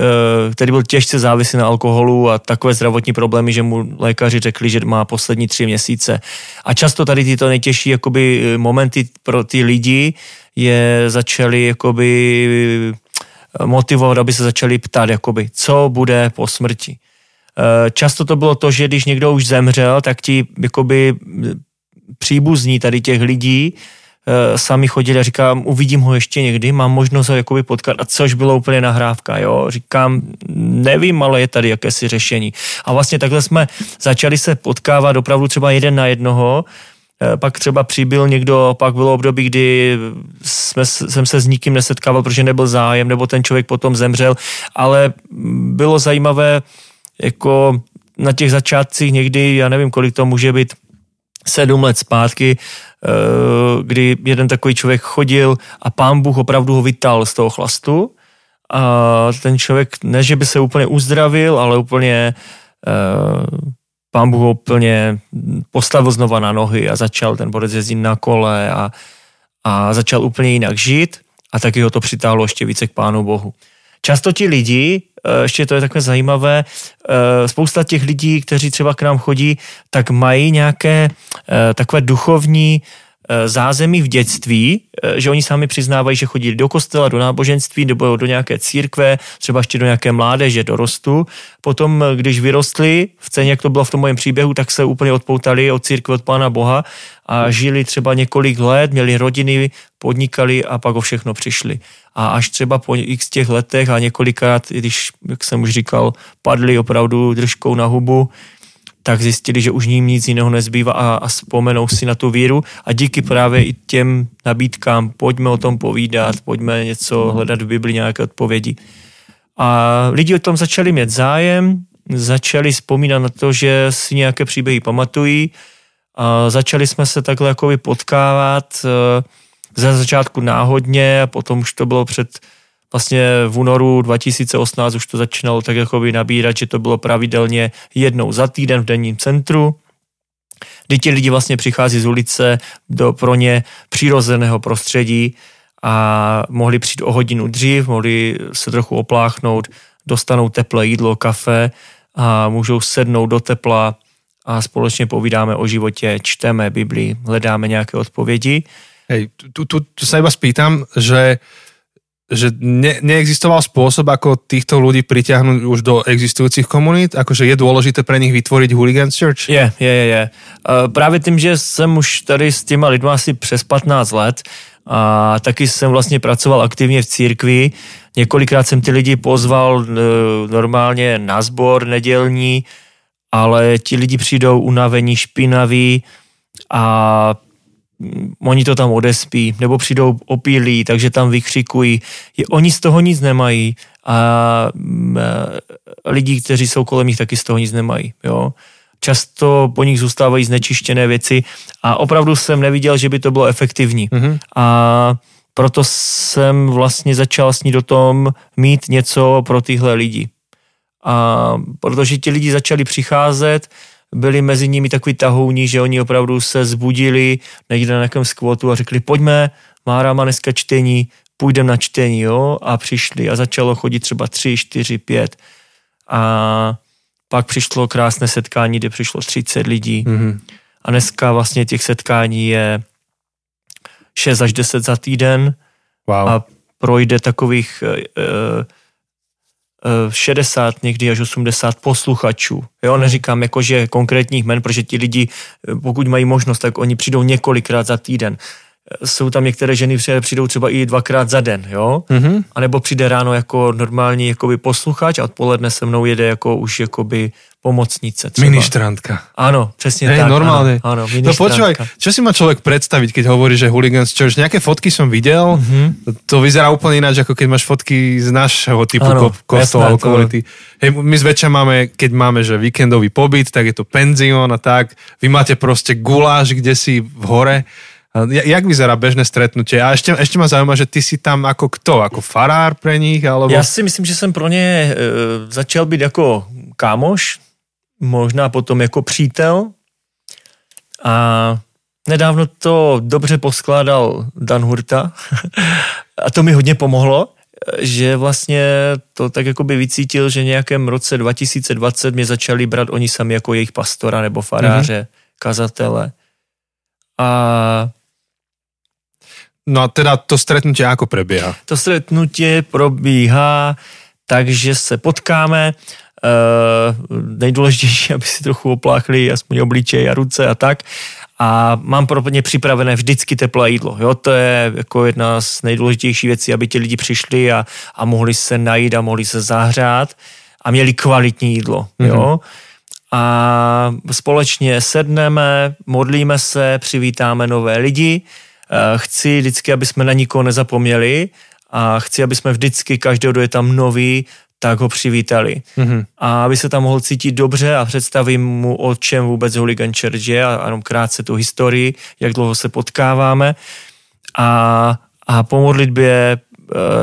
eh, který byl těžce závislý na alkoholu a takové zdravotní problémy, že mu lékaři řekli, že má poslední tři měsíce. A často tady tyto nejtěžší jakoby, momenty pro ty lidi je začali jakoby motivovat, aby se začali ptát, jakoby, co bude po smrti. Eh, často to bylo to, že když někdo už zemřel, tak ti jakoby příbuzní tady těch lidí Eh, sami chodili a říkám, uvidím ho ještě někdy, mám možnost ho jakoby potkat, a což bylo úplně nahrávka, jo. Říkám, nevím, ale je tady jakési řešení. A vlastně takhle jsme začali se potkávat opravdu třeba jeden na jednoho, eh, pak třeba přibyl někdo, pak bylo období, kdy jsme, jsem se s nikým nesetkával, protože nebyl zájem, nebo ten člověk potom zemřel, ale bylo zajímavé, jako na těch začátcích někdy, já nevím, kolik to může být, sedm let zpátky, Eh, kdy jeden takový člověk chodil a pán Bůh opravdu ho vytal z toho chlastu. A ten člověk, ne že by se úplně uzdravil, ale úplně eh, pán Bůh úplně postavil znova na nohy a začal ten borec jezdit na kole a, a začal úplně jinak žít a taky ho to přitáhlo ještě více k pánu Bohu. Často ti lidi, eh, ještě to je takové zajímavé, spousta těch lidí, kteří třeba k nám chodí, tak mají nějaké takové duchovní Eh, zázemí v dětství, eh, že oni sami přiznávají, že chodili do kostela, do náboženství nebo do nějaké církve, třeba ještě do nějaké mládeže, dorostu. Potom, eh, když vyrostli, v ceně, jak to bylo v tom mojem příběhu, tak se úplně odpoutali od církve, od Pána Boha a žili třeba několik let, měli rodiny, podnikali a pak o všechno přišli. A až třeba po x těch letech a několikrát, když, jak jsem už říkal, padli opravdu držkou na hubu, tak zjistili, že už ním nic jiného nezbývá a, a vzpomenou si na tu víru a díky právě i těm nabídkám, pojďme o tom povídat, pojďme něco hledat v Bibli, nějaké odpovědi. A lidi o tom začali mít zájem, začali vzpomínat na to, že si nějaké příběhy pamatují a začali jsme se takhle jako potkávat eh, za začátku náhodně, a potom už to bylo před vlastně v únoru 2018 už to začínalo tak jako by nabírat, že to bylo pravidelně jednou za týden v denním centru, kdy ti lidi vlastně přichází z ulice do pro ně přirozeného prostředí a mohli přijít o hodinu dřív, mohli se trochu opláchnout, dostanou teplé jídlo, kafe a můžou sednout do tepla a společně povídáme o životě, čteme Bibli, hledáme nějaké odpovědi. Hej, tu, tu, tu sa iba spýtam, že že ne, neexistoval spôsob, ako týchto ľudí pritiahnuť už do existujúcich komunít? Akože je dôležité pre nich vytvoriť Hooligans Church? Je, je, je. je. Uh, právě tím, že jsem už tady s těma lidma asi přes 15 let a taky jsem vlastně pracoval aktivně v církvi. Několikrát jsem ty lidi pozval uh, normálně na sbor nedělní, ale ti lidi přijdou unavení, špinaví a oni to tam odespí, nebo přijdou opílí, takže tam vykřikují. Je, oni z toho nic nemají a mm, e, lidi, kteří jsou kolem nich, taky z toho nic nemají. Jo. Často po nich zůstávají znečištěné věci a opravdu jsem neviděl, že by to bylo efektivní. Mm-hmm. A proto jsem vlastně začal s ní do tom mít něco pro tyhle lidi. A protože ti lidi začali přicházet, byli mezi nimi takový tahouní, že oni opravdu se zbudili někde na nějakém skvotu a řekli, pojďme, Mára má dneska čtení, půjdeme na čtení, jo, a přišli a začalo chodit třeba tři, čtyři, pět a pak přišlo krásné setkání, kde přišlo 30 lidí mm-hmm. a dneska vlastně těch setkání je 6 až 10 za týden wow. a projde takových uh, 60, někdy až 80 posluchačů. Jo, neříkám jako, že konkrétních men, protože ti lidi, eh, pokud mají možnost, tak oni přijdou několikrát za týden. Jsou tam některé ženy, které přijdou třeba i dvakrát za den, jo? Mhm. A nebo přijde ráno jako normální jakoby posluchač a odpoledne se mnou jede jako už jakoby pomocnice třeba. Ministrantka. Ano, přesně Hej, tak. normálne. Áno, áno, No počúvaj, ministrantka. čo si má človek predstaviť, keď hovorí, že Hooligans Church? Nejaké fotky som videl, Mhm. to vyzerá úplne ináč, ako keď máš fotky z našeho typu ko- kostola komunity. Hej, my zväčša máme, keď máme, že víkendový pobyt, tak je to penzión a tak. Vy máte proste guláš, kde si v hore. Ja- Jak vyzerá bežné stretnutie? A ešte, ešte ma zaujíma, že ty si tam ako kto? Ako farár pre nich? Alebo... Já si myslím, že jsem pro ně e, začal být jako kámoš, možná potom jako přítel. A nedávno to dobře poskládal Dan Hurta *laughs* a to mi hodně pomohlo, že vlastně to tak jako by vycítil, že nějakém roce 2020 mě začali brát oni sami jako jejich pastora nebo faráře, mm-hmm. kazatele. A No a teda to stretnutie ako prebieha? To stretnutí probíhá tak, že se potkáme, Uh, nejdůležitější, *laughs* aby si trochu opláchli aspoň obličej a ruce a tak. A mám pro ně připravené vždycky teplé jídlo. Jo? To je jako jedna z nejdůležitějších věcí, aby ti lidi přišli a, a mohli se najít a mohli se zahřát a měli kvalitní jídlo. Mm-hmm. Jo? A společně sedneme, modlíme se, přivítáme nové lidi. Uh, chci vždycky, aby jsme na nikoho nezapomněli a chci, aby jsme vždycky každého, kdo je tam nový, tak ho přivítali. Mm-hmm. A aby se tam mohl cítit dobře a představím mu, o čem vůbec Hooligan Church je a jenom krátce tu historii, jak dlouho se potkáváme. A, a po modlitbě e,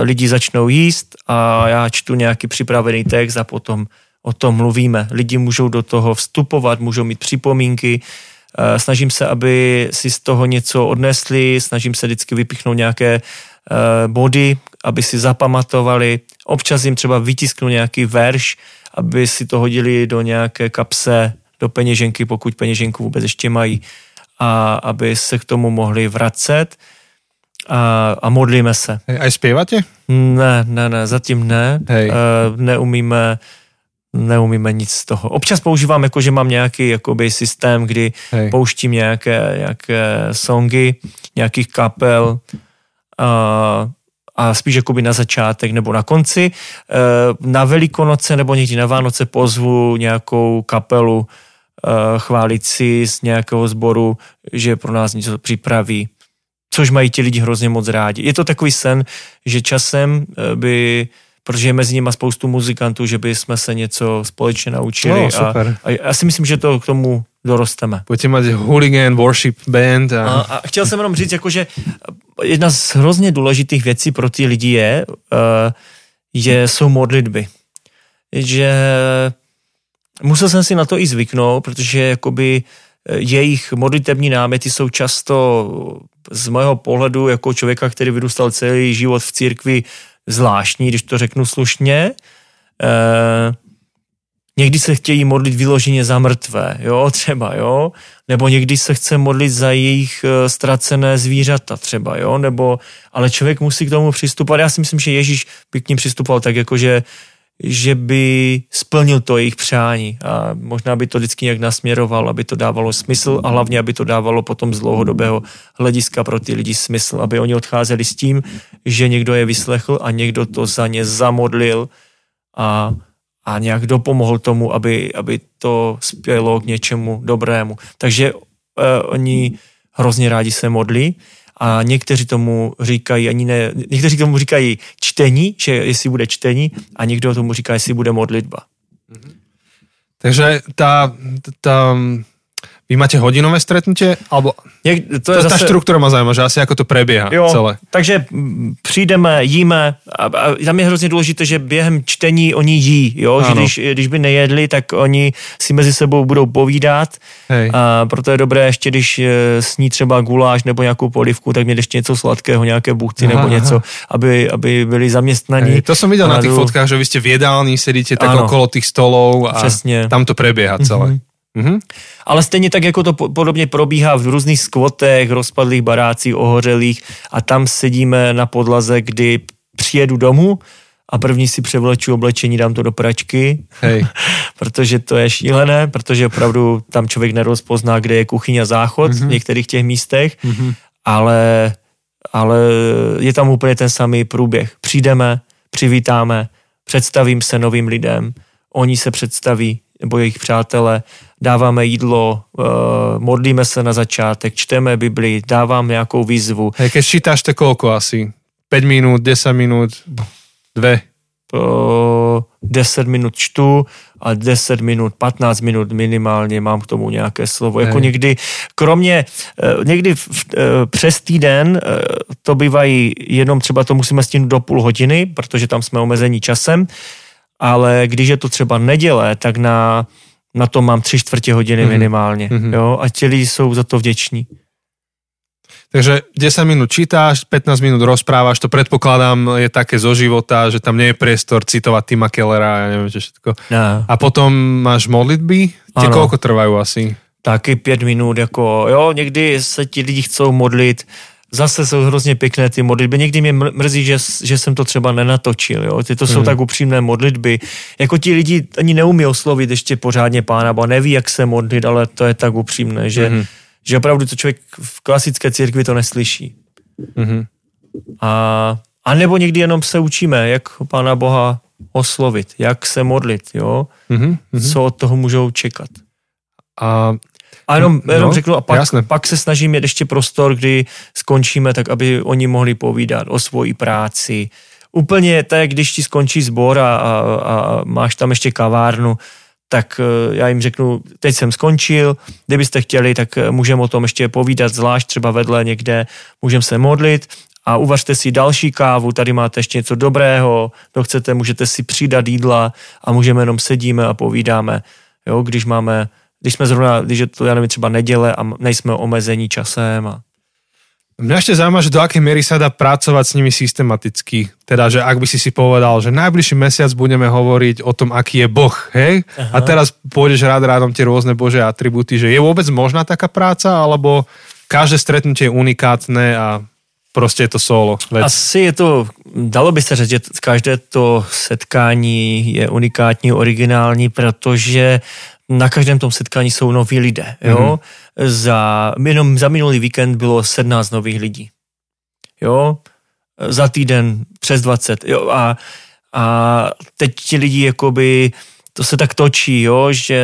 lidi začnou jíst a já čtu nějaký připravený text a potom o tom mluvíme. Lidi můžou do toho vstupovat, můžou mít připomínky, snažím se, aby si z toho něco odnesli, snažím se vždycky vypichnout nějaké e, body, aby si zapamatovali. Občas jim třeba vytisknu nějaký verš, aby si to hodili do nějaké kapse, do peněženky, pokud peněženku vůbec ještě mají, a aby se k tomu mohli vracet a, a modlíme se. Aj spievate? Ne, ne, ne, zatím ne. Hej. E, neumíme neumíme nic z toho. Občas používám, jako že mám nějaký jakoby, systém, kdy Hej. pouštím nějaké, nějaké songy, nějakých kapel a, a spíš jakoby na začátek nebo na konci. E, Na Velikonoce nebo někdy na Vánoce pozvu nějakou kapelu e, chválicí z nějakého sboru, že pro nás něco připraví což mají ti lidi hrozně moc rádi. Je to takový sen, že časem e, by, protože je mezi nimi spoustu muzikantů, že by jsme se něco společně naučili No, a, super. a já si myslím, že to k tomu dorosteme. Budete mať hooligan worship band a... A, a chtěl jsem jenom říct, jako, že jedna z hrozně důležitých věcí pro ty lidi je, uh, že jsou modlitby. Že musel jsem si na to i zvyknout, protože jakoby eh, jejich modlitební náměty jsou často z mého pohledu jako člověka, který vyrůstal celý život v církvi zvláštní, když to řeknu slušně. Uh, Někdy se chtějí modlit vyloženě za mrtvé, jo, třeba, jo, nebo někdy se chce modlit za jejich eh, ztracené zvířata třeba, jo, nebo, ale člověk musí k tomu přistupovat. Já si myslím, že Ježíš by k ním přistupoval tak, jako že, že by splnil to jejich přání a možná by to vždycky nějak nasměroval, aby to dávalo smysl a hlavně, aby to dávalo potom z dlouhodobého hlediska pro ty lidi smysl, aby oni odcházeli s tím, že někdo je vyslechl a někdo to za ně zamodlil a a nějak dopomohl tomu, aby, aby to spělo k něčemu dobrému. Takže uh, oni hrozně rádi se modlí a někteří tomu říkají, ani ne, někteří tomu říkají čtení, že jestli bude čtení a někdo tomu říká, jestli bude modlitba. Takže tá, tá, vy máte hodinové stretnutie? Alebo Něk, to to je tá zase, štruktúra ma zaujíma, že asi ako to prebieha jo, celé. takže přijdeme, jíme a, a tam je hrozně důležité, že během čtení oni jí, jo, že Ano. když, když by nejedli, tak oni si mezi sebou budou povídat Hej. A proto je dobré ještě, když eh, sní třeba guláš nebo nějakou polivku, tak mě ještě něco sladkého, nějaké buchty Aha, nebo něco, aby, aby byli zaměstnaní. Hej, to som videl na jdu- fotkách, že vy ste v jedálni, sedíte tak Áno. okolo tých stolov a Přesně. tam to prebieha celé. Mhm. Ale stejně tak, jako to po- podobně probíhá v různých skvotech, rozpadlých barácích, ohořelých a tam sedíme na podlaze, kdy přijedu domů a první si převleču oblečení, dám to do pračky, Hej. *laughs* protože to je šílené, protože opravdu tam člověk nerozpozná, kde je kuchyň a záchod Mhm. v některých těch místech ale, ale je tam úplně ten samý průběh. Přijdeme, přivítáme, představím se novým lidem, oni se představí, nebo jejich přátelé, dáváme jídlo, uh, modlíme se na začátek, čteme Bibli, dávám nějakou výzvu. Hej, keď čítáš to kolko asi? 5 minút, 10 minút, 2? Uh, 10 minut čtu a 10 minut, 15 minut minimálně mám k tomu nějaké slovo. Jako někdy, kromě, uh, někdy v, přes týden to bývají jenom třeba to musíme stihnout do půl hodiny, protože tam jsme omezení časem, ale když je to třeba neděle, tak na, na to mám tři čtvrtě hodiny mm-hmm. minimálně. Mm-hmm. Jo? A ti lidi jsou za to vděční. Takže 10 minút čítáš, 15 minút rozprávaš, to predpokladám je také zo života, že tam nie je priestor citovať Tima Kellera, ja neviem, čo všetko. No. A potom máš modlitby, Ano. koľko trvajú asi? Taky pět minut, jako jo, někdy se ti lidi chcou modlit, zase jsou hrozně pěkné ty modlitby. Někdy mě mr- mrzí, že, že jsem to třeba nenatočil. Jo? Ty to jsou Mhm. tak upřímné modlitby. Jako ti lidi ani neumí oslovit ještě pořádně pána, bo neví, jak se modlit, ale to je tak upřímné, že, Mhm. že opravdu to člověk v klasické církvi to neslyší. Mhm. A, a nebo někdy jenom se učíme, jak pána Boha oslovit, jak se modlit, jo? Mhm. Mhm. co od toho můžou čekat. A A jenom, No, jenom no, řeknu, a pak, pak se snažím mít ještě prostor, kdy skončíme, tak aby oni mohli povídat o svoji práci. Úplně tak, když ti skončí sbor a, a, a máš tam ještě kavárnu, tak eh, já jim řeknu, teď jsem skončil, kdybyste chtěli, tak eh, můžeme o tom ještě povídat, zvlášť třeba vedle někde, můžeme se modlit. A uvařte si další kávu, tady máte ještě něco dobrého, kdo chcete, můžete si přidat jídla a můžeme jenom sedíme a povídáme, jo, když máme, když jsme zrovna, když je to, já nevím, třeba neděle a nejsme omezení časem a Mňa ešte zaujíma, že do akej miery sa dá pracovať s nimi systematicky. Teda, že ak by si si povedal, že najbližší mesiac budeme hovoriť o tom, aký je Boh, hej? Aha. A teraz pôjdeš rád rádom tie rôzne Bože atributy, že je vôbec možná taká práca, alebo každé stretnutie je unikátne a prostě je to solo. Vec. Asi je to, dalo by se říct, že každé to setkání je unikátní, originální, protože na každém tom setkání jsou noví lidé. Jo? Mm-hmm. Za, jenom za minulý víkend bylo 17 nových lidí. Jo? Za týden přes 20. Jo? A, a teď ti lidi jakoby, to se tak točí, jo? že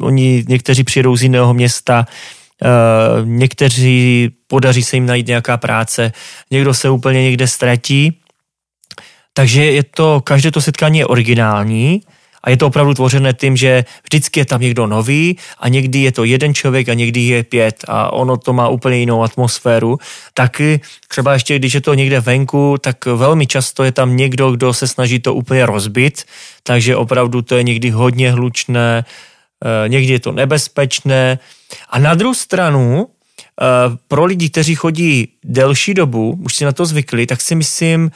oni někteří přijedou z jiného města, Uh, někteří podaří se jim najít nějaká práce, někdo se úplně někde ztratí. Takže je to, každé to setkání je originální a je to opravdu tvořené tím, že vždycky je tam někdo nový a někdy je to jeden člověk a někdy je pět a ono to má úplně jinou atmosféru. Taky třeba ještě, když je to někde venku, tak velmi často je tam někdo, kdo se snaží to úplně rozbit, takže opravdu to je někdy hodně hlučné, eh, někdy je to nebezpečné. A na druhou stranu, eh, pro lidi, kteří chodí delší dobu, už si na to zvykli, tak si myslím,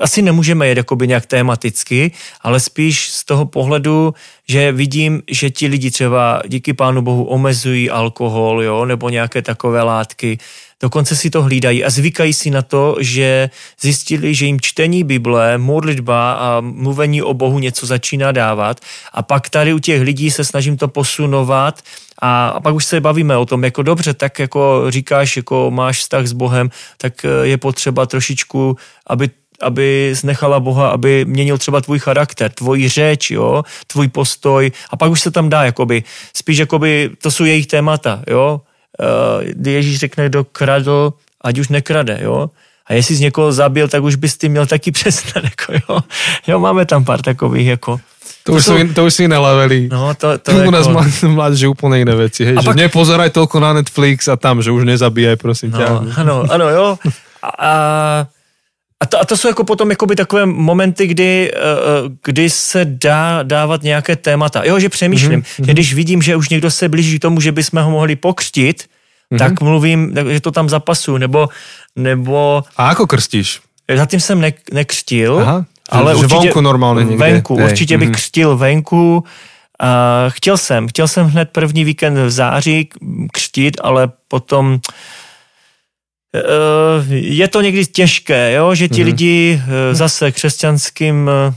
asi nemůžeme jet jakoby nějak tematicky, ale spíš z toho pohledu, že vidím, že ti lidi třeba díky pánu bohu omezují alkohol, jo, nebo nějaké takové látky, dokonce si to hlídají a zvykají si na to, že zjistili, že jim čtení Bible, modlitba a mluvení o Bohu něco začíná dávat. A pak tady u těch lidí se snažím to posunovat a, a pak už se bavíme o tom, jako dobře, tak jako říkáš, jako máš vztah s Bohem, tak eh, je potřeba trošičku, aby aby znechala Boha, aby měnil třeba tvůj charakter, tvoji řeč, jo, tvůj postoj a pak už se tam dá, jakoby, spíš jakoby, to jsou jejich témata, jo. Uh, Ježíš řekne, kdo kradl, ať už nekrade, jo. A jestli z někoho zabil, tak už bys ty měl taky *laughs* přestat, jako jo. Jo, máme tam pár takových, jako. To, už, sú- sú, to už sú iné levely. No, to, to To u nás jako, mlád, mlád, že úplne iné veci. Hej, A že pak- nepozeraj toľko na Netflix a tam, že už nezabíjaj, prosím. No, ano, ano, jo. A, a, a, to, a to jsou jako potom jakoby takové momenty, kdy, eh, eh, kdy se dá dávat nějaké témata. Jo, že přemýšlím, mm-hmm. že když vidím, že už někdo se blíží k tomu, že bychom ho mohli pokřtit, mm-hmm. tak mluvím, tak, že to tam zapasu, nebo, nebo A ako krstíš? zatím jsem ne, nekřtil, Aha, ale že určitě, vonku normálně někde. Venku, Hej, určitě bych mhm. křtil venku. A chtěl jsem, chtěl jsem hned první víkend v září k- křtít, ale potom eh, je to někdy těžké, jo? že ti Mhm. lidi eh, zase křesťanským eh,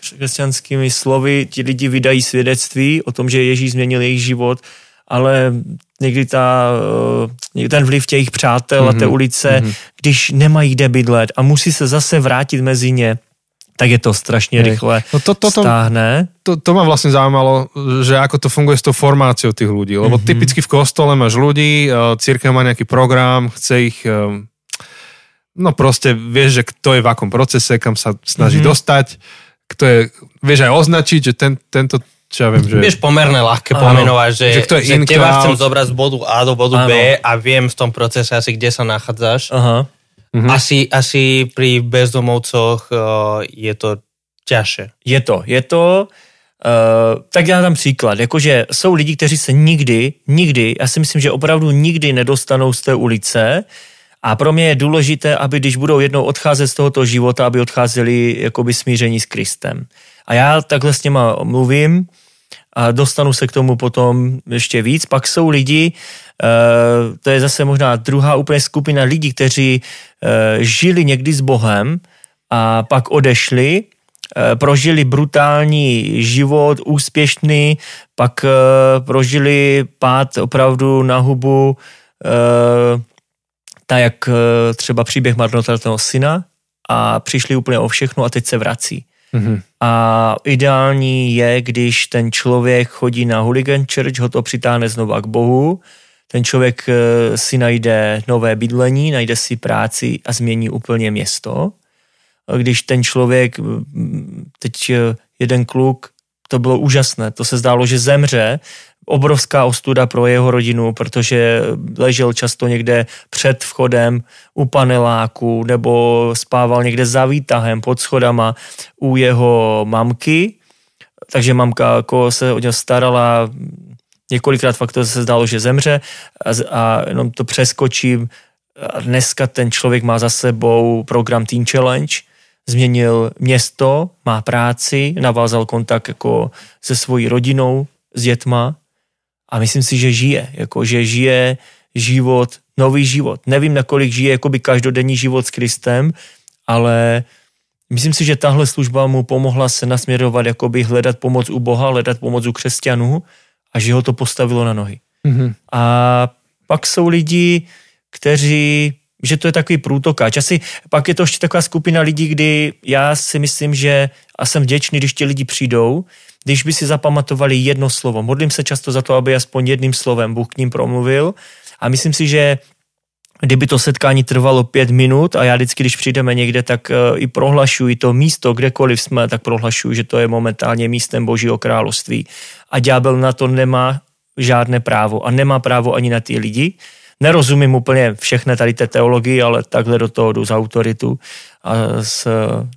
křesťanskými slovy ti lidi vydají svědectví o tom, že Ježíš změnil jejich život, ale někdy ta, eh, ten vliv těch přátel mm-hmm. a té mhm. ulice, mm-hmm. když nemají kde bydlet a musí se zase vrátit mezi ně, tak je to strašně Hej. rychle no to, to, to, stáhne. To, to ma vlastne zaujímalo, že ako to funguje s tou formáciou tých ľudí. Lebo mm-hmm. typicky v kostole máš ľudí, eh, církev má nejaký program, chce ich eh, no proste vieš, že kto je v akom procese, kam sa snaží mm-hmm. dostať, kto je, vieš aj označiť, že ten, tento čo ja viem, že... Vieš pomerne ľahké pomenovať, že, že, kto je že teba chcem zobrať z bodu A do bodu ano. B a viem v tom procese asi, kde sa nachádzaš. Aha. Mhm. Asi, asi pri bezdomovcoch uh, je to ťažšie. Je to, je to. Uh, tak já dám příklad, jakože jsou lidi, kteří se nikdy, nikdy, já si myslím, že opravdu nikdy nedostanou z té ulice a pro mě je důležité, aby když budou jednou odcházet z tohoto života, aby odcházeli jakoby smíření s Kristem. A já takhle s něma mluvím a dostanu se k tomu potom ještě víc. Pak jsou lidi, uh, to je zase možná druhá úplně skupina lidí, kteří uh, žili někdy s Bohem a pak odešli, uh, prožili brutální život, úspěšný, pak prožili pád opravdu na hubu, tak jak třeba příběh marnotratného syna a přišli úplně o všechno a teď se vrací. Mm-hmm. A ideální je, když ten člověk chodí na hooligan church, ho to přitáhne znova k Bohu, ten člověk eh, si najde nové bydlení, najde si práci a změní úplně město. Když ten člověk, teď eh, jeden kluk, to bylo úžasné, to se zdálo, že zemře, obrovská ostuda pro jeho rodinu, protože ležel často někde před vchodem u paneláku nebo spával někde za výtahem pod schodama u jeho mamky, takže mamka jako se o něj starala několikrát fakt to se zdálo, že zemře a, a jenom to přeskočím. A dneska ten člověk má za sebou program Teen Challenge, změnil město, má práci, navázal kontakt jako se svojí rodinou, s dětma a myslím si, že žije, jako že žije život, nový život. Nevím, nakolik žije jakoby každodenní život s Kristem, ale myslím si, že tahle služba mu pomohla se nasměrovat, jakoby hledat pomoc u Boha, hledat pomoc u křesťanů a že ho to postavilo na nohy. Mm-hmm. A pak jsou lidi, kteří, že to je takový průtokáč. Asi pak je to ještě taková skupina lidí, kdy já si myslím, že a jsem vděčný, když ti lidi přijdou, když by si zapamatovali jedno slovo. Modlím se často za to, aby aspoň jedným slovem Bůh k ním promluvil a myslím si, že kdyby to setkání trvalo pět minut a já vždycky, když přijdeme někde, tak uh, i prohlašuji to místo, kdekoliv jsme, tak prohlašuji, že to je momentálně místem Božího království. A ďábel na to nemá žádné právo a nemá právo ani na ty lidi. Nerozumím úplně všechny tady té teologii, ale takhle do toho jdu z autoritu a z,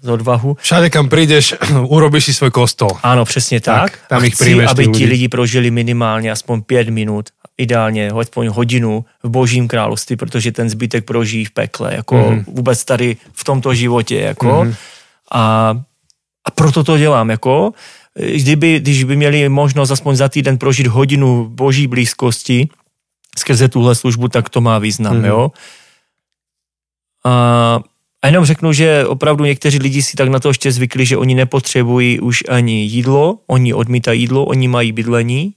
z odvahu. Všade, kam přijdeš, *clears throat* urobíš si svůj kostol. Ano, přesně tak. tak tam ich Chci, aby ti lidi prožili minimálně aspoň pět minut, ideálně aspoň hodinu v božím království, protože ten zbytek prožijí v pekle, jako mm-hmm. vůbec tady v tomto životě, jako. Mm-hmm. A, a proto to dělám, jako. Kdyby, když by měli možnost aspoň za týden prožít hodinu boží blízkosti skrze tuhle službu, tak to má význam, mm-hmm. jo. A a jenom řeknu, že opravdu někteří lidi si tak na to ještě zvykli, že oni nepotřebují už ani jídlo, oni odmítají jídlo, oni mají bydlení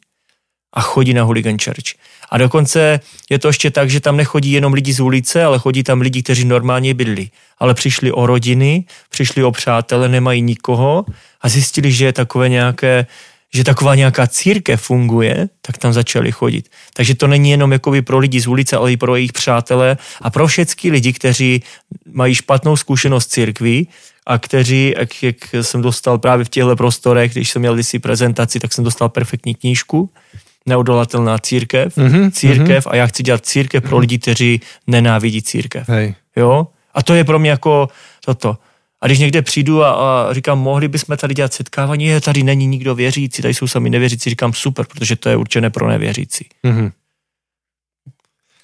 a chodí na Hooligan Church. A dokonce je to ještě tak, že tam nechodí jenom lidi z ulice, ale chodí tam lidi, kteří normálně bydlí. Ale přišli o rodiny, přišli o přátele, nemají nikoho a zjistili, že je takové nějaké že taková nějaká církev funguje, tak tam začali chodit. Takže to není jenom jakoby pro lidi z ulice, ale i pro jejich přátelé a pro všechny lidi, kteří mají špatnou zkušenost církví a kteří, jak, jak jsem dostal právě v těchto prostorech, když jsem měl si prezentaci, tak jsem dostal perfektní knížku, neodolatelná církev, mm-hmm, církev mm-hmm. a já chci dělat církev pro lidi, kteří nenávidí církev. Hej. Jo? A to je pro mě jako toto. A když někde přijdu a, a říkám, mohli bychom tady dělat setkávání, je, tady není nikdo věřící, tady jsou sami nevěřící, říkám super, protože to je určené pro nevěřící. Mm-hmm.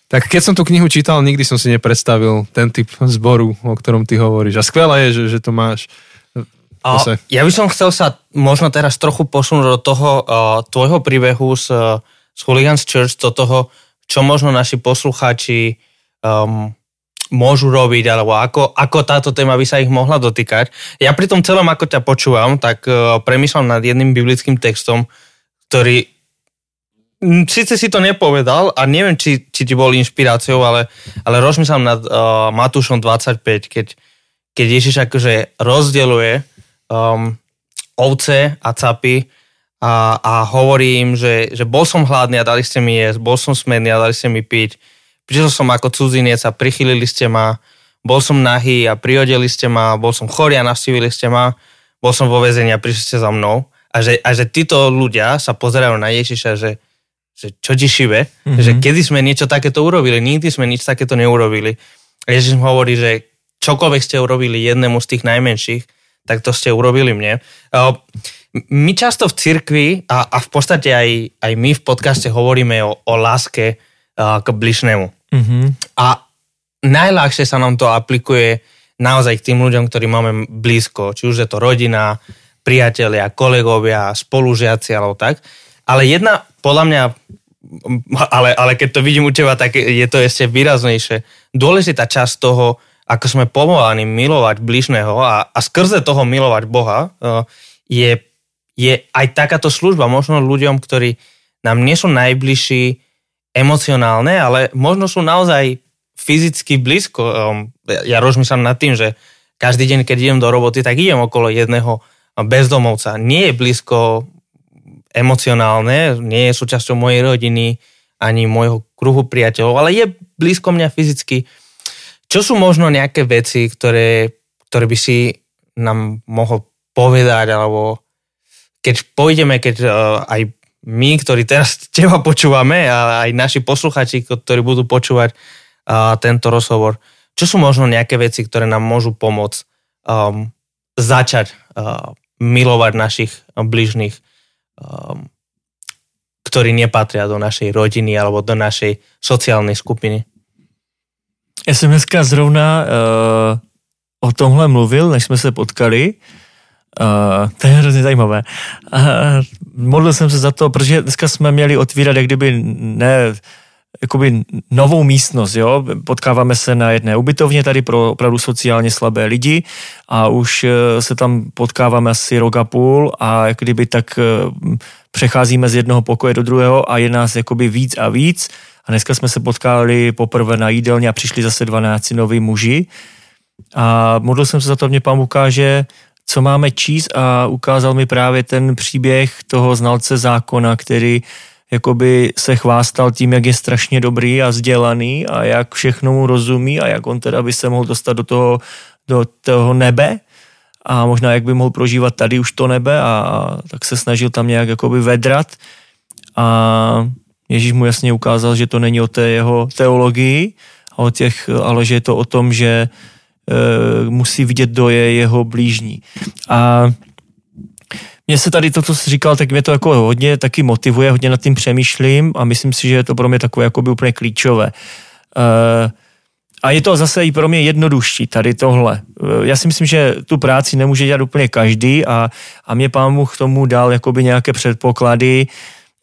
Tak keď som tú knihu čítal, nikdy som si nepredstavil ten typ zboru, o ktorom ty hovoríš. A skvelé je, že, že to máš. A ja by som chcel sa možno teraz trochu posunúť do toho uh, tvojho príbehu z, uh, z Hooligans Church, do toho, čo možno naši poslucháči um, môžu robiť, alebo ako, ako táto téma by sa ich mohla dotýkať. Ja pri tom celom, ako ťa počúvam, tak uh, premýšľam nad jedným biblickým textom, ktorý síce si to nepovedal a neviem, či, či ti bol inšpiráciou, ale, ale rozmýšľam nad uh, Matúšom 25, keď, keď Ježiš akože rozdeluje um, ovce a capy a, a hovorí im, že, že bol som hladný a dali ste mi jesť, bol som smedný a dali ste mi piť, prišiel som ako cudzinec a prichylili ste ma, bol som nahý a prihodili ste ma, bol som chorý a navštívili ste ma, bol som vo väzení a prišli ste za mnou. A že, a že títo ľudia sa pozerajú na Ježiša, že, že čo ti šibe, mm-hmm. že kedy sme niečo takéto urobili, nikdy sme nič takéto neurobili. A Ježiš hovorí, že čokoľvek ste urobili jednému z tých najmenších, tak to ste urobili mne. My často v cirkvi a, a v podstate aj, aj my v podcaste hovoríme o, o láske k bližnému. Mm-hmm. A najľahšie sa nám to aplikuje naozaj k tým ľuďom, ktorí máme blízko, či už je to rodina, priatelia, kolegovia, spolužiaci alebo tak. Ale jedna podľa mňa, ale, ale keď to vidím u teba, tak je to ešte výraznejšie. Dôležitá časť toho, ako sme povolaní milovať bližného a, a skrze toho milovať Boha, e, je, je aj takáto služba možno ľuďom, ktorí nám nie sú najbližší emocionálne, ale možno sú naozaj fyzicky blízko. E, ja rozmýšľam nad tým, že každý deň, keď idem do roboty, tak idem okolo jedného bezdomovca. Nie je blízko emocionálne, nie je súčasťou mojej rodiny ani môjho kruhu priateľov, ale je blízko mňa fyzicky. Čo sú možno nejaké veci, ktoré, ktoré by si nám mohol povedať, alebo keď pôjdeme, keď uh, aj my, ktorí teraz *laughs* teba počúvame a aj naši posluchači, ktorí budú počúvať uh, tento rozhovor, čo sú možno nejaké veci, ktoré nám môžu pomôcť um, začať uh, milovať našich bližných um, ktorí nepatria do našej rodiny alebo do našej sociálnej skupiny. Já jsem dneska zrovna uh, o tomhle mluvil, než jsme se potkali. To je hrozně zajímavé. Uh, modlil jsem se za to, protože dneska jsme měli otvírat jak kdyby ne jakoby novou místnost, jo. Potkáváme se na jedné ubytovně tady pro opravdu sociálně slabé lidi a už eh, se tam potkáváme asi rok a půl a jak kdyby tak přecházíme z jednoho pokoje do druhého a je nás jakoby víc a víc a dneska jsme se potkali poprvé na jídelně a přišli zase 12 noví muži a modlil jsem se za to, mě pán ukáže, co máme číst a ukázal mi právě ten příběh toho znalce zákona, který jakoby se chvástal tím, jak je strašně dobrý a vzdělaný a jak všechno mu rozumí a jak on teda by se mohl dostat do toho, do toho nebe a možná jak by mohl prožívat tady už to nebe a, tak se snažil tam nějak jakoby vedrat. A Ježíš mu jasně ukázal, že to není o té jeho teologii, a o těch, ale že je to o tom, že musí vidět, kdo je jeho blížní. A mně se tady to, co jsi říkal, tak mě to jako hodně taky motivuje, hodně nad tím přemýšlím a myslím si, že je to pro mě takové jako by úplně klíčové. Uh, a je to zase i pro mě jednodušší tady tohle. Eh, já si myslím, že tu práci nemůže dělat úplně každý a, a mě pán mu k tomu dal jakoby nějaké předpoklady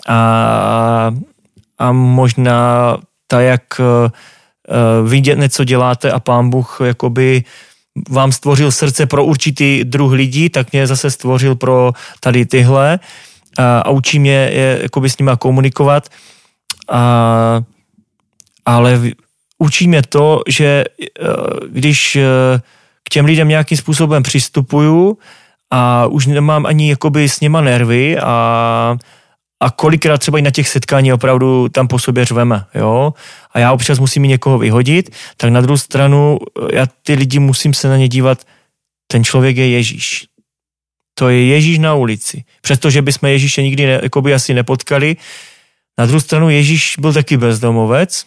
a, a možná tak, jak vidět něco děláte a pán Bůh jakoby vám stvořil srdce pro určitý druh lidí, tak mě zase stvořil pro tady tyhle a, a učí mě je, jakoby s nima komunikovat. A, ale učí mě to, že e, když e, k těm lidem nějakým způsobem přistupuju a už nemám ani jakoby s nima nervy a a kolikrát třeba i na těch setkání opravdu tam po sobě řveme, jo, a já občas musím někoho vyhodit, tak na druhou stranu já ty lidi musím se na ně dívat, ten člověk je Ježíš. To je Ježíš na ulici. Přestože bychom Ježíše nikdy ne, by asi nepotkali. Na druhou stranu Ježíš byl taky bezdomovec,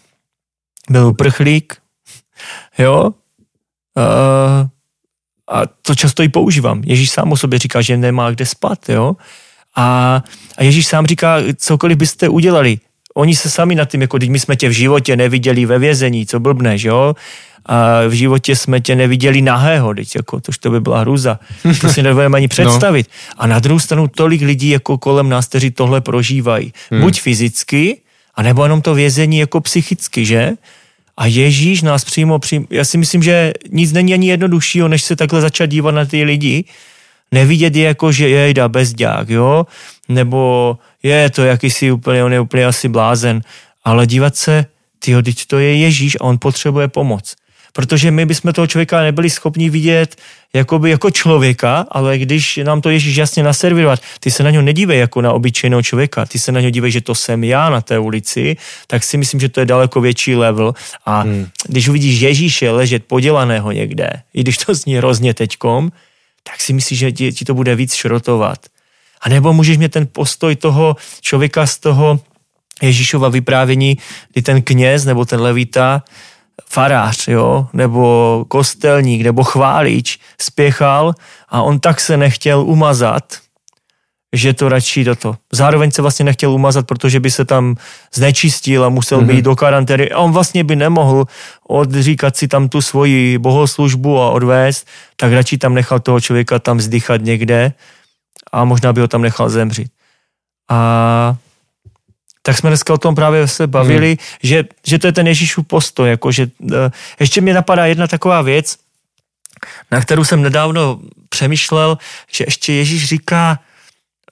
byl uprchlík, *laughs* jo, a, a to často i používám. Ježíš sám o sobě říká, že nemá kde spat, jo. A, a Ježíš sám říká, cokoliv byste udělali, oni se sami nad tím, jako teď my jsme tě v životě neviděli ve vězení, co blbne, že jo? A v životě jsme tě neviděli nahého, teď jako, tož to by byla hruza. *laughs* To si nebudeme ani no. představit. No. A na druhou stranu tolik lidí jako kolem nás, kteří tohle prožívají. Hmm. Buď fyzicky, anebo jenom to vězení jako psychicky, že? A Ježíš nás přímo, přímo, já si myslím, že nic není ani jednoduššího, než se takhle začat dívat na ty lidi, nevidět je jako, že jejda bezďák, jo, nebo je to jakýsi úplně, on je úplně asi blázen, ale dívat se, tyjo, teď to je Ježíš a on potřebuje pomoc. Protože my bychom toho člověka nebyli schopni vidět jakoby jako člověka, ale když nám to Ježíš jasně naservirovat, ty se na něho nedívej jako na obyčejného člověka, ty se na něho dívej, že to jsem já na té ulici, tak si myslím, že to je daleko větší level. A hmm. když uvidíš Ježíše ležet podělaného někde, i když to zní hrozně teďkom, tak si myslíš, že ti, to bude víc šrotovat. A nebo můžeš mít ten postoj toho člověka z toho Ježíšova vyprávění, kdy ten kněz nebo ten levita, farář, jo, nebo kostelník, nebo chválič spěchal a on tak se nechtěl umazat, že to radši do to. Zároveň se vlastně nechtěl umazat, protože by se tam znečistil a musel mm-hmm. být do karantény. A on vlastně by nemohl odříkat si tam tu svoji bohoslužbu a odvést, tak radši tam nechal toho člověka tam zdychat někde a možná by ho tam nechal zemřít. A tak jsme dneska o tom právě se bavili, hmm. že, že to je ten Ježíšův postoj. Jako, že, uh, ještě mě napadá jedna taková věc, na kterou jsem nedávno přemýšlel, že ještě Ježíš říká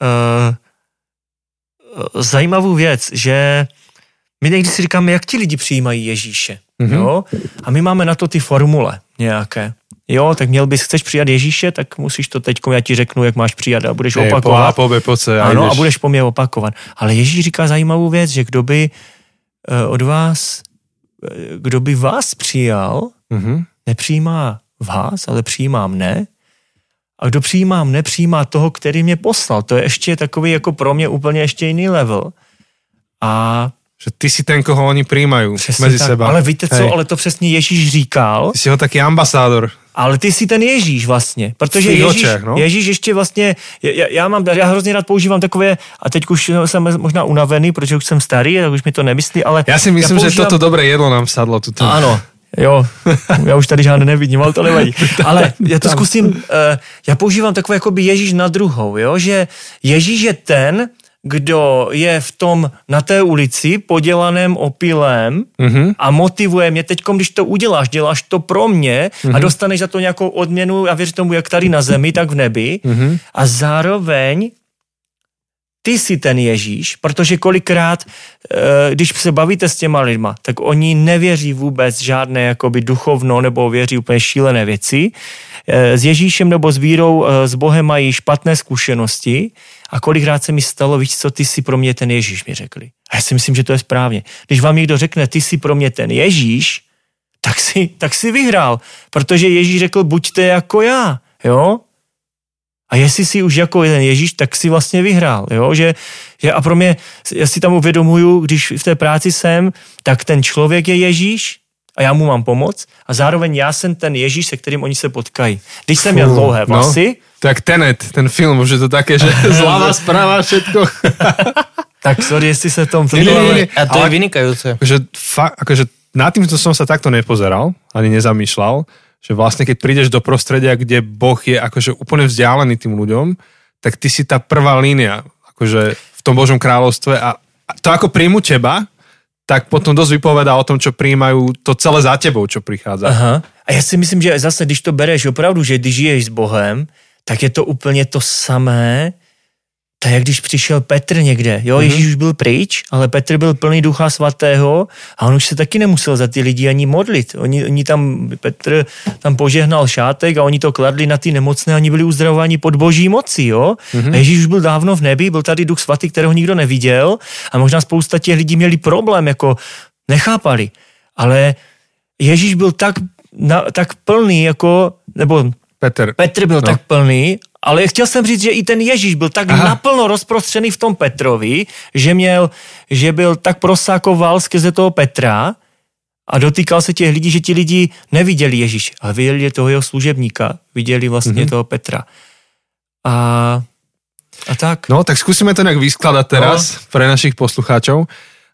uh, zajímavou věc, že my někdy si říkáme, jak ti lidi přijímají Ježíše. Mm-hmm. Jo? A my máme na to ty formule nějaké jo, tak měl bys, chceš přijat Ježíše, tak musíš to teď, já ti řeknu, jak máš přijat a budeš Ej, opakovat. Po, po, se, ano, jdeš. a budeš po mě opakovat. Ale Ježíš říká zajímavou věc, že kdo by uh, od vás, uh, kdo by vás přijal, mm-hmm. nepřijímá vás, ale přijímá mne. A kdo přijímá mne, přijímá toho, který mě poslal. To je ještě takový jako pro mě úplně ještě jiný level. A že ty si ten, koho oni přijímají mezi tak, seba. Ale víte co, Hej. ale to přesně Ježíš říkal. Ty jsi ho taky ambasádor. Ale ty jsi ten Ježíš vlastně, protože Ježíš, očech, no? Ježíš ještě vlastně, já, já, mám, já hrozně rád používám takové, a teď už jsem možná unavený, protože už jsem starý, tak už mi to nemyslí, ale... Já si myslím, já používám... že toto dobré jedlo nám sadlo. Tuto. Ano, Jo, já už tady žádné nevidím, ale to nevadí. *laughs* Ale já to zkusím, uh, já používám takové jako by Ježíš na druhou, jo? že Ježíš je ten, kdo je v tom na té ulici podělaném opilem mm-hmm. a motivuje mě, teď když to uděláš, děláš to pro mě mm-hmm. a mhm. dostaneš za to nějakou odměnu a věř tomu, jak tady na zemi, tak v nebi mm-hmm. a zároveň ty jsi ten Ježíš, protože kolikrát, eh, když se bavíte s těma lidma, tak oni nevěří vůbec žádné jakoby duchovno nebo věří úplně šílené věci. Eh, s Ježíšem nebo s vírou, eh, s Bohem mají špatné zkušenosti a kolikrát se mi stalo, víš co, ty jsi pro mě ten Ježíš, mi řekli. A já si myslím, že to je správně. Když vám někdo řekne, ty jsi pro mě ten Ježíš, tak si, tak si vyhrál, protože Ježíš řekl, buďte jako já, jo? A jestli si už jako jeden Ježíš, tak si vlastně vyhrál, jo? Že, že a pro mě, já si tam uvědomuju, když v té práci jsem, tak ten člověk je Ježíš a já mu mám pomoct a zároveň já jsem ten Ježíš, se kterým oni se potkají. Když jsem měl dlouhé no. vlasy, no tak Tenet, ten film, už je to také, že *laughs* zlava, správa, všetko. *laughs* tak sorry, jestli se v tom. Nie, nie, nie. A to ale, je vynikajúce. Akože, fakt, akože nad tým som sa takto nepozeral, ani nezamýšľal, že vlastne keď prídeš do prostredia, kde Boh je akože úplne vzdialený tým ľuďom, tak ty si tá prvá línia akože v tom Božom kráľovstve a to ako príjmu teba, tak potom dosť vypovedá o tom, čo príjmajú to celé za tebou, čo prichádza. Aha. A já si myslím, že zase, když to bereš opravdu, že když žiješ s Bohem, tak je to úplně to samé, tak jak když přišel Petr někde, jo, mm-hmm. Ježíš už byl pryč, ale Petr byl plný ducha svatého a on už se taky nemusel za ty lidi ani modlit. Oni, oni tam, Petr tam požehnal šátek a oni to kladli na ty nemocné, oni byli uzdravováni pod boží moci, jo. Mm-hmm. A Ježíš už byl dávno v nebi, byl tady duch svatý, kterého nikdo neviděl a možná spousta těch lidí měli problém, jako nechápali. Ale Ježíš byl tak, na, tak plný, jako, nebo Petr. Petr byl no. tak plný, ale chtěl jsem říct, že i ten Ježíš byl tak Aha. naplno rozprostřený v tom Petrovi, že měl, že byl tak prosákoval skrze toho Petra a dotýkal se těch lidí, že ti lidi neviděli Ježíš, ale viděli toho jeho služebníka, viděli vlastně mm-hmm. toho Petra. A, a tak. No, tak skúsime to nějak vyskladať teraz no. pre našich poslucháčov.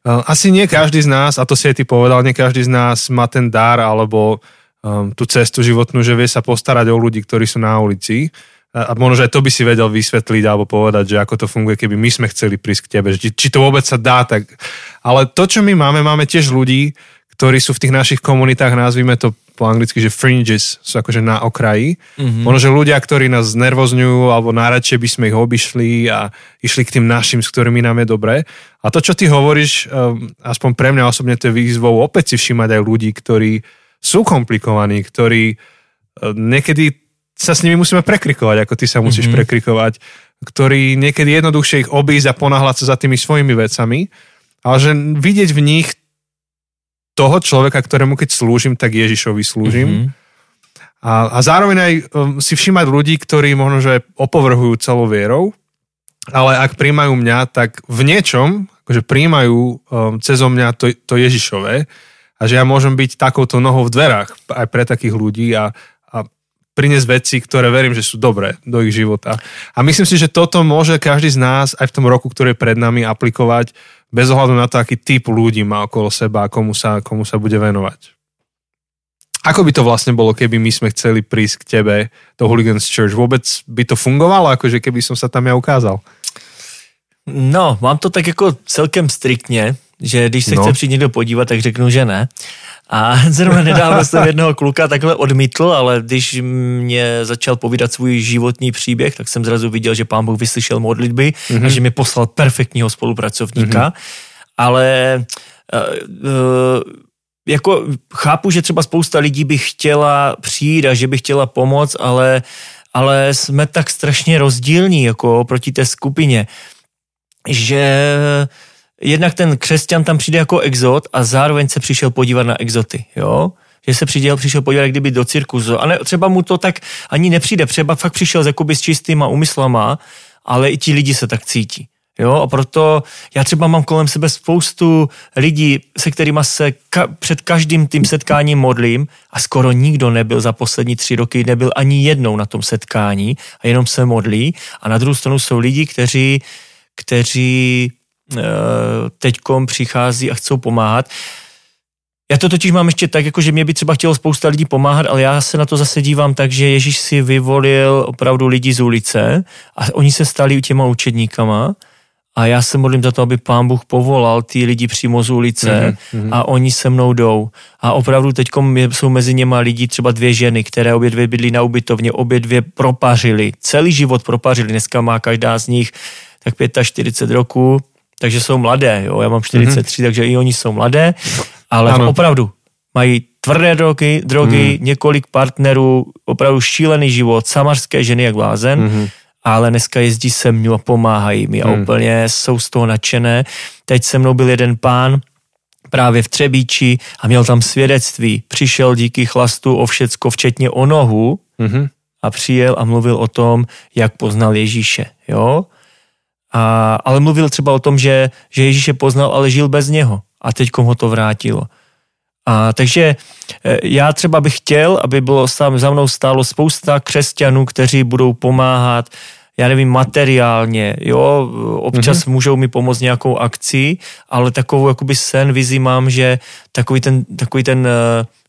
Asi nie každý z nás, a to si aj ty povedal, nie každý z nás má ten dar alebo um, tú cestu životnú, že vie sa postarať o ľudí, ktorí sú na ulici. A, možno, že aj to by si vedel vysvetliť alebo povedať, že ako to funguje, keby my sme chceli prísť k tebe, či, či to vôbec sa dá. Tak... Ale to, čo my máme, máme tiež ľudí, ktorí sú v tých našich komunitách, nazvime to po anglicky, že fringes, sú akože na okraji. Mm-hmm. Možno, že ľudia, ktorí nás znervozňujú, alebo najradšej by sme ich obišli a išli k tým našim, s ktorými nám je dobré. A to, čo ty hovoríš, um, aspoň pre mňa osobne to je výzvou opäť si všímať aj ľudí, ktorí sú komplikovaní, ktorí uh, niekedy sa s nimi musíme prekrikovať, ako ty sa musíš mm-hmm. prekrikovať, ktorí niekedy jednoduchšie ich obísť a ponáhľať sa za tými svojimi vecami, ale že vidieť v nich toho človeka, ktorému keď slúžim, tak Ježišovi slúžim. Mm-hmm. A, a zároveň aj um, si všímať ľudí, ktorí možno, že opovrhujú celou vierou, ale ak príjmajú mňa, tak v niečom, akože príjmajú um, cez mňa to, to Ježišové a že ja môžem byť takouto nohou v dverách aj pre takých ľudí a, a priniesť veci, ktoré verím, že sú dobré do ich života. A myslím si, že toto môže každý z nás aj v tom roku, ktorý je pred nami, aplikovať bez ohľadu na to, aký typ ľudí má okolo seba a komu sa, komu sa bude venovať. Ako by to vlastne bolo, keby my sme chceli prísť k tebe do Hooligans Church? Vôbec by to fungovalo, akože keby som sa tam ja ukázal? No, mám to tak jako celkem striktně, že když se no. chce přijít někdo podívat, tak řeknu, že ne. A *laughs* zrovna nedávno jsem jednoho kluka takhle odmítl, ale když mě začal povídat svůj životní příběh, tak jsem zrazu viděl, že pán Bůh vyslyšel modlitby mm-hmm. a mhm. že mi poslal perfektního spolupracovníka. Mm-hmm. Ale uh, uh, jako chápu, že třeba spousta lidí by chtěla přijít a že by chtěla pomoct, ale, ale jsme tak strašně rozdílní jako proti té skupině, že jednak ten křesťan tam přijde jako exot a zároveň se přišel podívat na exoty, jo? že se přišel, přišel podívat kdyby do cirkusu. A ne, třeba mu to tak ani nepřijde, třeba fakt přišel jakoby s čistýma úmyslama, ale i ti lidi se tak cítí. Jo, a proto já třeba mám kolem sebe spoustu lidí, se kterými se ka- před každým tím setkáním modlím a skoro nikdo nebyl za poslední tři roky, nebyl ani jednou na tom setkání a jenom se modlí. A na druhou stranu jsou lidi, kteří, kteří teďkom přichází a chcou pomáhat. Já to totiž mám ještě tak, jako že mě by třeba chtělo spousta lidí pomáhat, ale já se na to zase dívám tak, že Ježíš si vyvolil opravdu lidi z ulice a oni se stali těma učedníkama a já se modlím za to, aby pán Bůh povolal ty lidi přímo z ulice mm-hmm. a oni se mnou jdou. A opravdu teď jsou mezi něma lidi, třeba dvě ženy, které obě dvě bydlí na ubytovně, obě dvě propařily, celý život propařili, dneska má každá z nich tak 45 roků, takže jsou mladé, jo, já mám 43, mm-hmm. takže i oni jsou mladé, ale ano. opravdu mají tvrdé drogy, drogy mm. několik partnerů, opravdu šílený život, samařské ženy jak blázen, mm-hmm ale dneska jezdí se mnou a pomáhají mi a hmm. úplně jsou z toho nadšené. Teď se mnou byl jeden pán, právě v Třebíči a měl tam svědectví. Přišel díky chlastu o všecko, včetně o nohu mm-hmm. a přijel a mluvil o tom, jak poznal Ježíše. Jo? A, ale mluvil třeba o tom, že, že Ježíše poznal, ale žil bez něho. A teď ho to vrátilo. A takže e, já třeba bych chtěl, aby bylo za mnou stálo spousta křesťanů, kteří budou pomáhat, já nevím, materiálně, jo, občas mm-hmm. můžou mi pomoct nějakou akcí, ale takovou jakoby sen, vizi mám, že takový ten, takový ten e,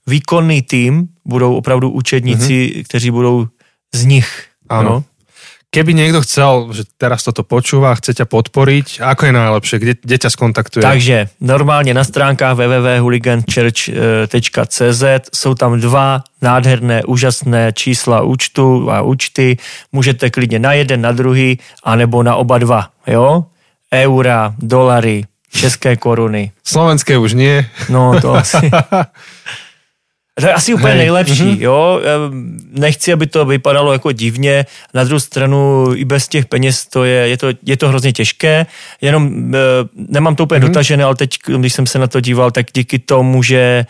výkonný tým budou opravdu učedníci, mm-hmm. kteří budou z nich. Ano. No? Keby niekto chcel, že teraz toto počúva, chce ťa podporiť, ako je najlepšie? Kde, kde ťa skontaktuje? Takže normálně na stránkách www.hooliganchurch.cz jsou tam dva nádherné, úžasné čísla účtu a účty. Můžete klidně na jeden, na druhý, anebo na oba dva. Jo? Eura, dolary, české koruny. Slovenské už nie. No to asi. *laughs* To je asi úplně Hej. nejlepší, mm-hmm. jo. Nechci, aby to vypadalo jako divně. Na druhou stranu i bez těch peněz to je, je to, je to hrozně těžké. Jenom nemám to úplně mm-hmm. dotažené, ale teď, když jsem se na to díval, tak díky tomu, že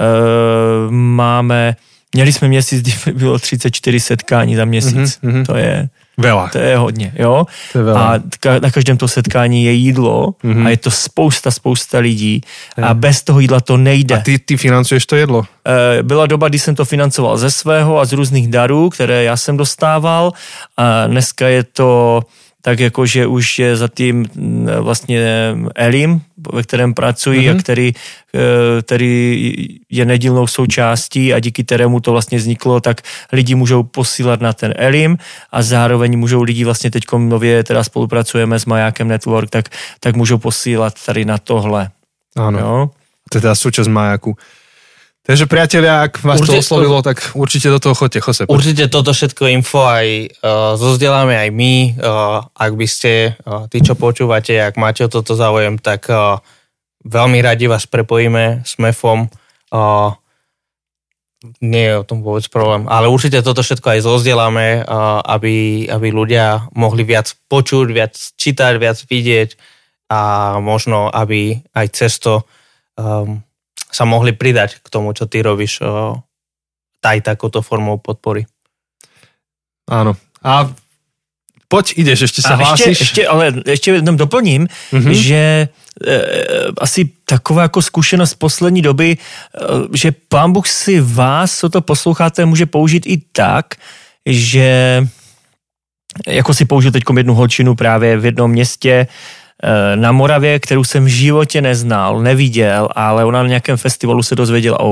uh, máme, měli jsme měsíc, kdy bylo 34 setkání za měsíc. Mm-hmm. To je Veľa. To je hodně, jo. To je. A na každém to setkání je jídlo mm-hmm. a je to spousta, spousta lidí je. a bez toho jídla to nejde. A ty, ty financuješ to jedlo? Byla doba, kdy jsem to financoval ze svého a z různých darů, které já jsem dostával a dneska je to tak jako, že už je za tím mm, vlastně Elim, ve kterém pracuji mm-hmm. a mhm. který, eh, který je nedílnou součástí a díky kterému to vlastně vzniklo, tak lidi můžou posílat na ten Elim a zároveň můžou lidi vlastně teď nově teda spolupracujeme s Majákem Network, tak, tak můžou posílat tady na tohle. Ano. Jo? To je teda súčasť majaku. Takže priatelia, ak vás určite, to oslovilo, tak určite do toho chodte, Jose. Určite toto všetko info aj uh, zozdeláme aj my. Uh, ak by ste, uh, tí čo počúvate, ak máte o toto záujem, tak uh, veľmi radi vás prepojíme s MEFom. Uh, nie je o tom vôbec problém, ale určite toto všetko aj zozdeláme, uh, aby, aby ľudia mohli viac počuť, viac čítať, viac vidieť a možno, aby aj cesto um, sa mohli pridať k tomu, čo ty robíš aj takouto formou podpory. Áno. A poď, ideš, ešte sa a hlásiš. Ešte, ešte, ale ešte jenom doplním, mm-hmm. že e, asi taková jako zkušenost poslední doby, e, že pán Bůh si vás, co to posloucháte, může použít i tak, že jako si použil teď jednu holčinu právě v jednom městě, Eh, na Moravě, kterou jsem v životě neznal, neviděl, ale ona na nějakém festivalu se dozvěděla o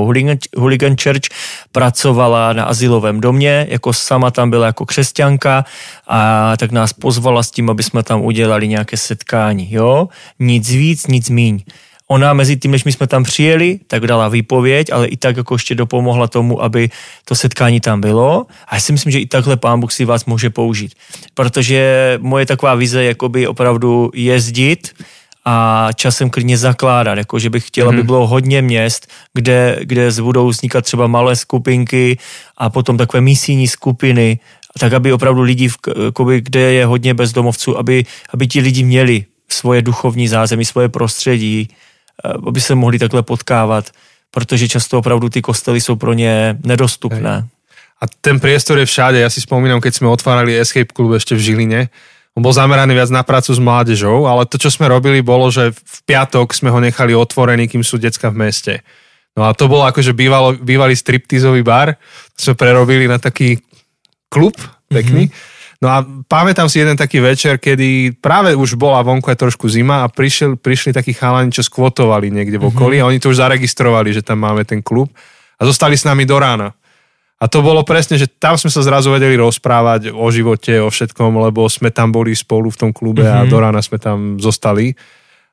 Hooligan Church, pracovala na asilovém domě, jako sama tam byla jako křesťanka a tak nás pozvala s tím, aby jsme tam udělali nějaké setkání, jo? Nic víc, nic míň. Ona mezi tím, než my jsme tam přijeli, tak dala výpověď, ale i tak jako ještě dopomohla tomu, aby to setkání tam bylo. A já si myslím, že i takhle pán Bůh si vás může použít. Protože moje taková vize je jakoby opravdu jezdit a časem klidně zakládat, jako že bych chtěla, mm-hmm. aby mhm. bylo hodně měst, kde, kde budou vznikat třeba malé skupinky a potom takové misijní skupiny, tak aby opravdu lidi, jakoby, kde je hodně bezdomovců, aby, aby ti lidi měli svoje duchovní zázemí, svoje prostředí, aby se mohli takhle potkávat, protože často opravdu ty kostely jsou pro ně nedostupné. A ten priestor je všade. Ja si spomínam, keď sme otvárali Escape Club ešte v Žiline, on bol zameraný viac na prácu s mládežou, ale to, čo sme robili, bolo, že v piatok sme ho nechali otvorený, kým sú decka v meste. No a to bol akože bývalo, bývalý striptizový bar, sme prerobili na taký klub pekný. Mm-hmm No a pamätám si jeden taký večer, kedy práve už bola vonku aj trošku zima a prišiel, prišli takí chalani, čo skvotovali niekde v mhm. okolí mm-hmm. a oni to už zaregistrovali, že tam máme ten klub a zostali s nami do rána. A to bolo presne, že tam sme sa zrazu vedeli rozprávať o živote, o všetkom, lebo sme tam boli spolu v tom klube mm-hmm. a mhm. do rána sme tam zostali.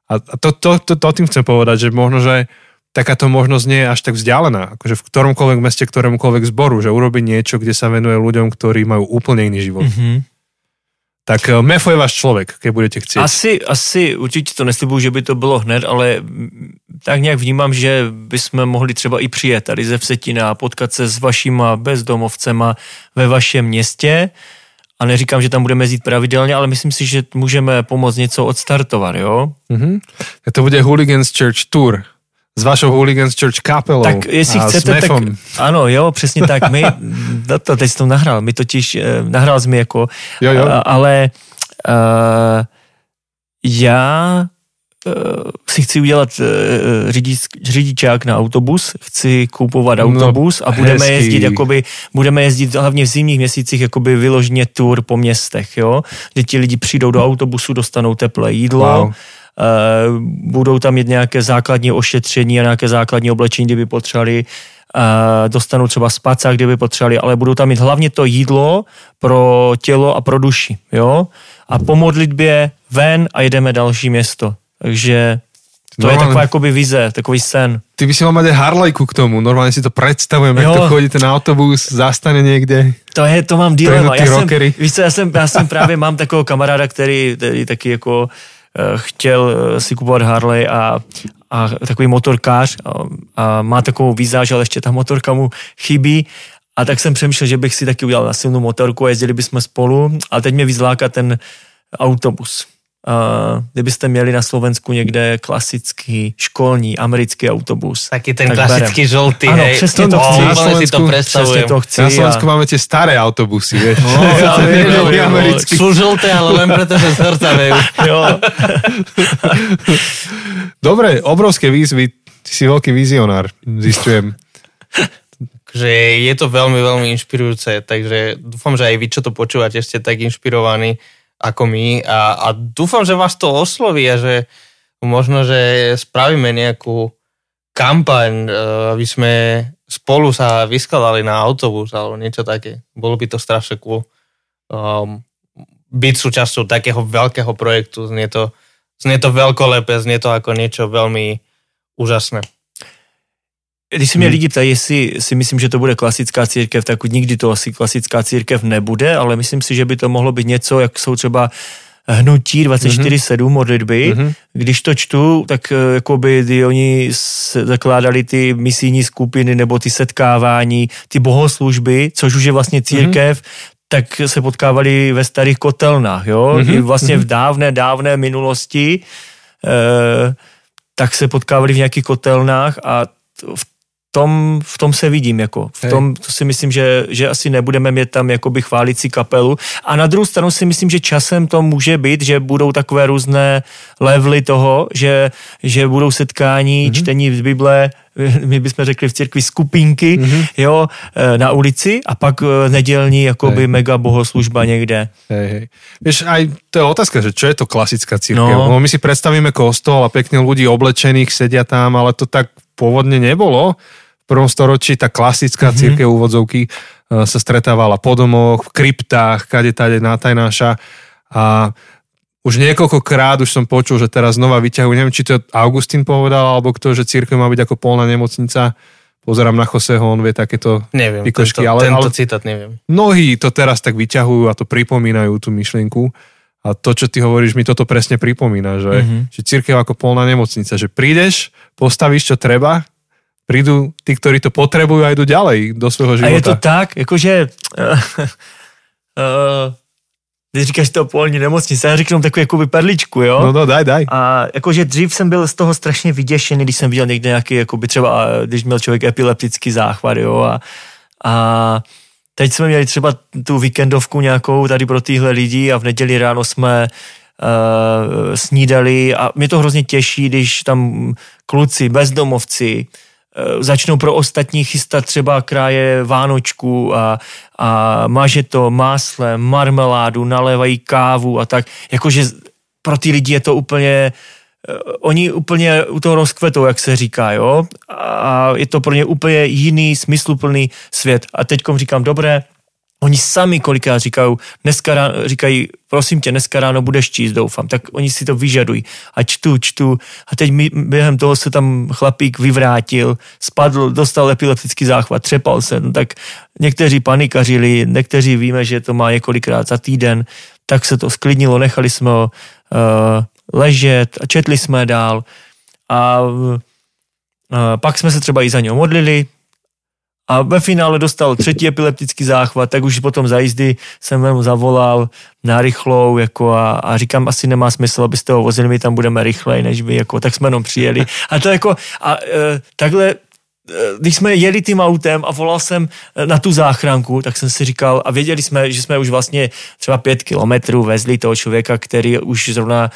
A to, to, to, to tým chcem povedať, že možno, že takáto možnosť nie je až tak vzdialená. Akože v ktoromkoľvek meste, ktorémukoľvek zboru, že urobiť niečo, kde sa venuje ľuďom, ktorí majú úplne iný život. Mm-hmm. Tak eh, Mefo je váš člověk, keď budete chcít. Asi, asi určitě to neslibuju, že by to bylo hned, ale tak nějak vnímám, že bychom mohli třeba i přijet tady ze Vsetina a potkat se s vašima bezdomovcema ve vašem městě. A neříkám, že tam budeme jít pravidelně, ale myslím si, že můžeme pomoct něco odstartovat, jo? Mm-hmm. To bude Hooligans Church Tour s vašou Hooligans Church kapelou Tak jestli a chcete, tak ano, jo, přesně tak. My, *laughs* no to teď jsem to nahrál, my totiž, eh, nahrál jsme jako, jo, jo. ale uh, já uh, si chci udělat uh, řidič, řidičák na autobus, chci koupovat no, autobus no, a budeme hezký. jezdit, jakoby, budeme jezdit hlavně v zimních měsících jakoby vyloženě tour po městech, jo, kde ti lidi přijdou do autobusu, dostanou teplé jídlo, wow Eh, budou tam mít nějaké základní ošetření a nějaké základní oblečení, kdyby potřebovali, eh, dostanou třeba spaca, kdyby potřebovali, ale budou tam mít hlavně to jídlo pro tělo a pro duši, jo? A po modlitbě ven a jedeme další město. Takže to Normálne. je taková jakoby vize, takový sen. Ty by si mal mať aj Harlejku k tomu. Normálne si to predstavujem, jak to chodí ten autobus, zastane někde. To je, to mám dilema. Já jsem, víš co, já jsem, já jsem právě mám takového kamaráda, který, který taky jako Eh, chtěl eh, si kupovat Harley a, a takový motorkář a, a má takovou výzáž, ale ještě ta motorka mu chybí a tak jsem přemýšlel, že bych si taky udělal na silnou motorku a jezdili bychom spolu, ale teď mě vyzláka ten autobus. Uh, kdybyste měli na Slovensku někde klasický školní americký autobus. Taky ten tak klasický berem. žltý, ano, hej. přesně to chci. Na Slovensku, si to přesně to chci. Na Slovensku a... máme tie staré autobusy, vieš. No, *laughs* ja, ja, americký. Sú žlté, ale len preto, že zhrcavejú. *laughs* jo. Dobre, obrovské výzvy. Ty si veľký vizionár, zistujem. že je to veľmi, veľmi inšpirujúce, takže dúfam, že aj vy, čo to počúvate, ste tak inšpirovaní ako my a, a dúfam, že vás to osloví a že možno, že spravíme nejakú kampaň, e, aby sme spolu sa vyskladali na autobus alebo niečo také. Bolo by to strašne cool. Um, byť súčasťou takého veľkého projektu, znie to, znie to veľkolepé, znie to ako niečo veľmi úžasné. Když se mě hmm. lidi ptají, jestli si myslím, že to bude klasická církev, tak nikdy to asi klasická církev nebude, ale myslím si, že by to mohlo být něco, jak jsou třeba hnutí 24-7 mm-hmm. modlitby. Mm-hmm. Když to čtu, tak eh, jakoby kdy oni zakládali ty misijní skupiny nebo ty setkávání, ty bohoslužby, což už je vlastně církev, mm-hmm tak se potkávali ve starých kotelnách, jo, mm-hmm. I vlastně mm-hmm. v dávné, dávné minulosti, e, tak se potkávali v nějakých kotelnách a v tom, v tom se vidím, jako. V tom to si myslím, že, že asi nebudeme mít tam jakoby chválící kapelu. A na druhou stranu si myslím, že časem to může být, že budou takové různé levely toho, že, že budou setkání, mm-hmm. čtení z Bible, *laughs* my bychom řekli v církvi skupinky, mm-hmm. jo, e, na ulici a pak e, nedělní jakoby hej. mega bohoslužba někde. Hej, hej. Víš, aj to je otázka, že čo je to klasická církev? No. no my si predstavíme kostol a pekne ľudí oblečených sedia tam, ale to tak pôvodne nebolo v prvom storočí tá klasická mm-hmm. církev úvodzovky uh, sa stretávala po domoch, v kryptách, kade tade natajnáša a už niekoľkokrát už som počul, že teraz znova vyťahujú, neviem, či to Augustín povedal, alebo kto, že církev má byť ako polná nemocnica. Pozerám na Joseho, on vie takéto neviem, vykošky. Tento, ale, tento ale citát neviem. Mnohí to teraz tak vyťahujú a to pripomínajú tú myšlienku. A to, čo ty hovoríš, mi toto presne pripomína, že, mm-hmm. že církev ako polná nemocnica, že prídeš, postavíš, čo treba prídu tí, ktorí to potrebujú a idú ďalej do svého života. A je to tak, jakože uh, uh, když říkáš to polní nemocnice, já řeknu takovou jakoby perličku, jo? No, no, daj, daj. A jakože dřív jsem byl z toho strašně vyděšený, když jsem viděl někde nějaký, jakoby třeba, když měl člověk epileptický záchvat, jo? A, a teď jsme měli třeba tu víkendovku nějakou tady pro tyhle lidi a v neděli ráno jsme uh, snídali a mě to hrozně těší, když tam kluci, bezdomovci, Eh, začnou pro ostatní chystat třeba kráje vánočku a, a maže to máslem, marmeládu, nalévají kávu a tak. Jakože pro ty lidi je to úplně eh, oni úplně u toho rozkvetou, jak se říká, jo, a je to pro ně úplně jiný, smysluplný svět. A teďkom říkám, dobré, Oni sami kolikrát říkají, dneska ráno, říkají, prosím tě, dneska ráno budeš číst, doufám. Tak oni si to vyžadují. A čtu, čtu. A teď mi, během toho se tam chlapík vyvrátil, spadl, dostal epileptický záchvat, třepal se. No tak někteří panikařili, někteří víme, že to má několikrát za týden. Tak se to sklidnilo, nechali jsme ho uh, ležet a četli jsme dál. A uh, pak jsme se třeba i za něho modlili, a ve finále dostal třetí epileptický záchvat, tak už potom za jízdy jsem mu zavolal na rychlou jako a, a, říkám, asi nemá smysl, abyste ho vozili, my tam budeme rychleji než vy, jako, tak jsme jenom přijeli. A to jako, a e, takhle e, když jsme jeli tím autem a volal jsem na tu záchranku, tak jsem si říkal, a věděli jsme, že jsme už vlastně třeba pět kilometrů vezli toho člověka, který už zrovna